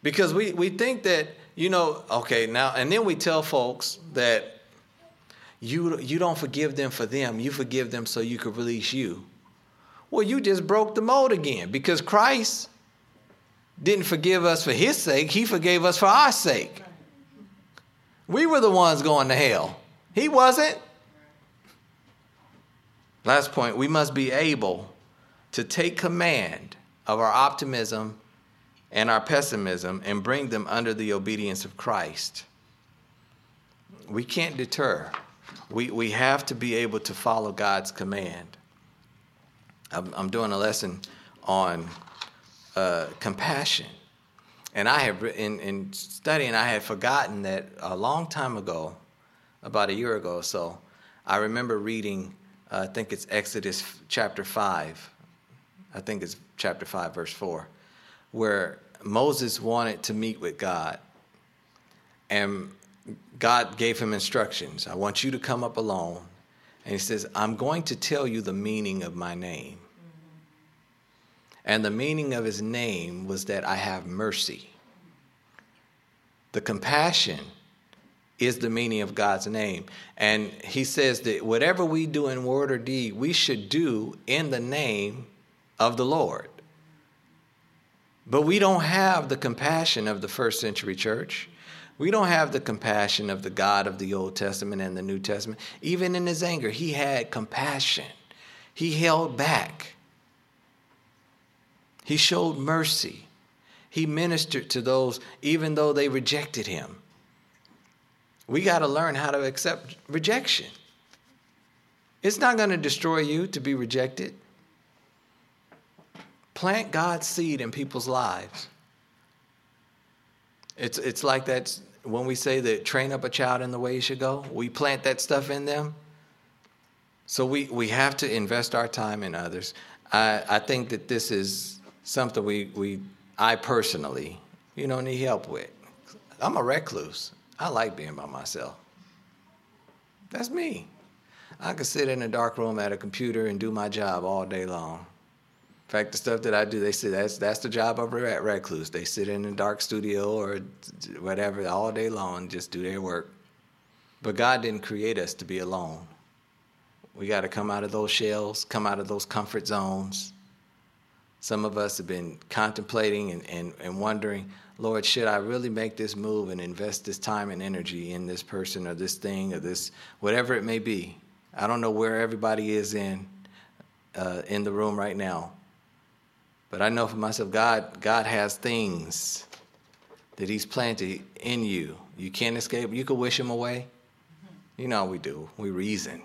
because we, we think that, you know, okay, now, and then we tell folks that you, you don't forgive them for them, you forgive them so you could release you. Well, you just broke the mold again because Christ didn't forgive us for his sake, he forgave us for our sake. We were the ones going to hell, he wasn't. Last point, we must be able to take command of our optimism and our pessimism and bring them under the obedience of Christ. We can't deter. We, we have to be able to follow God's command. I'm, I'm doing a lesson on uh, compassion. And I have, in, in studying, I had forgotten that a long time ago, about a year ago or so, I remember reading, uh, I think it's Exodus chapter 5. I think it's chapter 5, verse 4, where Moses wanted to meet with God. And God gave him instructions. I want you to come up alone. And he says, I'm going to tell you the meaning of my name. And the meaning of his name was that I have mercy. The compassion is the meaning of God's name. And he says that whatever we do in word or deed, we should do in the name of the Lord. But we don't have the compassion of the first century church. We don't have the compassion of the God of the Old Testament and the New Testament. Even in his anger, he had compassion, he held back. He showed mercy. He ministered to those even though they rejected him. We got to learn how to accept rejection. It's not going to destroy you to be rejected. Plant God's seed in people's lives. It's, it's like that when we say that train up a child in the way he should go, we plant that stuff in them. So we, we have to invest our time in others. I, I think that this is something we, we I personally, you know, need help with. I'm a recluse. I like being by myself. That's me. I could sit in a dark room at a computer and do my job all day long. Fact, the stuff that I do, they say that's that's the job of a recluse. They sit in a dark studio or whatever all day long just do their work. But God didn't create us to be alone. We got to come out of those shells, come out of those comfort zones, some of us have been contemplating and, and, and wondering, Lord, should I really make this move and invest this time and energy in this person or this thing or this, whatever it may be? I don't know where everybody is in, uh, in the room right now. But I know for myself, God, God has things that He's planted in you. You can't escape. You can wish them away. You know we do. We reason.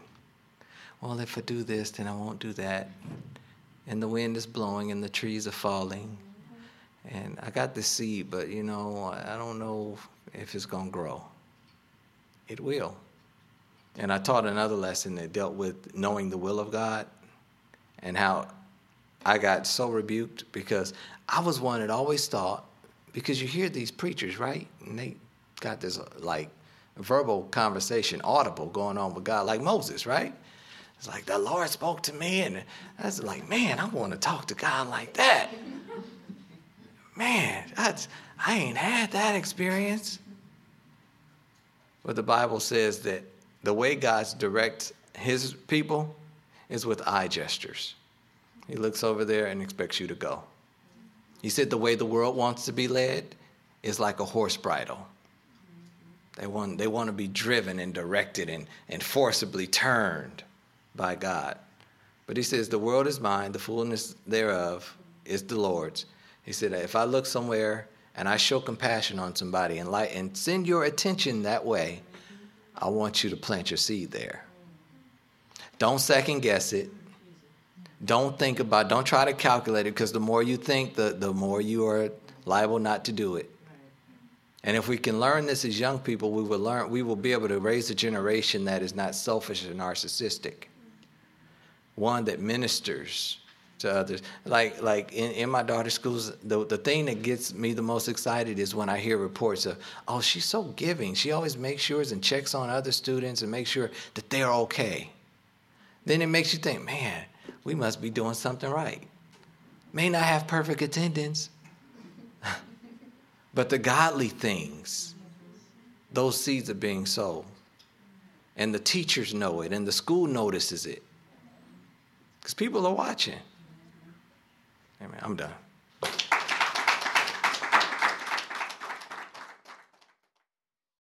Well, if I do this, then I won't do that and the wind is blowing and the trees are falling. And I got the seed, but you know, I don't know if it's going to grow. It will. And I taught another lesson that dealt with knowing the will of God and how I got so rebuked because I was one that always thought, because you hear these preachers, right? And they got this like verbal conversation, audible going on with God, like Moses, right? It's like the Lord spoke to me, and was like, man, I want to talk to God like that. Man, that's, I ain't had that experience. But the Bible says that the way God directs his people is with eye gestures. He looks over there and expects you to go. He said the way the world wants to be led is like a horse bridle. They want, they want to be driven and directed and, and forcibly turned by God. But he says, The world is mine, the fullness thereof is the Lord's. He said, If I look somewhere and I show compassion on somebody and, light, and send your attention that way, I want you to plant your seed there. Don't second guess it. Don't think about don't try to calculate it because the more you think, the, the more you are liable not to do it. And if we can learn this as young people, we will learn we will be able to raise a generation that is not selfish and narcissistic one that ministers to others. Like like in, in my daughter's schools, the the thing that gets me the most excited is when I hear reports of, oh, she's so giving. She always makes sure and checks on other students and makes sure that they're okay. Then it makes you think, man, we must be doing something right. May not have perfect attendance, but the godly things, those seeds are being sown. And the teachers know it, and the school notices it. Because people are watching. Amen. I'm done.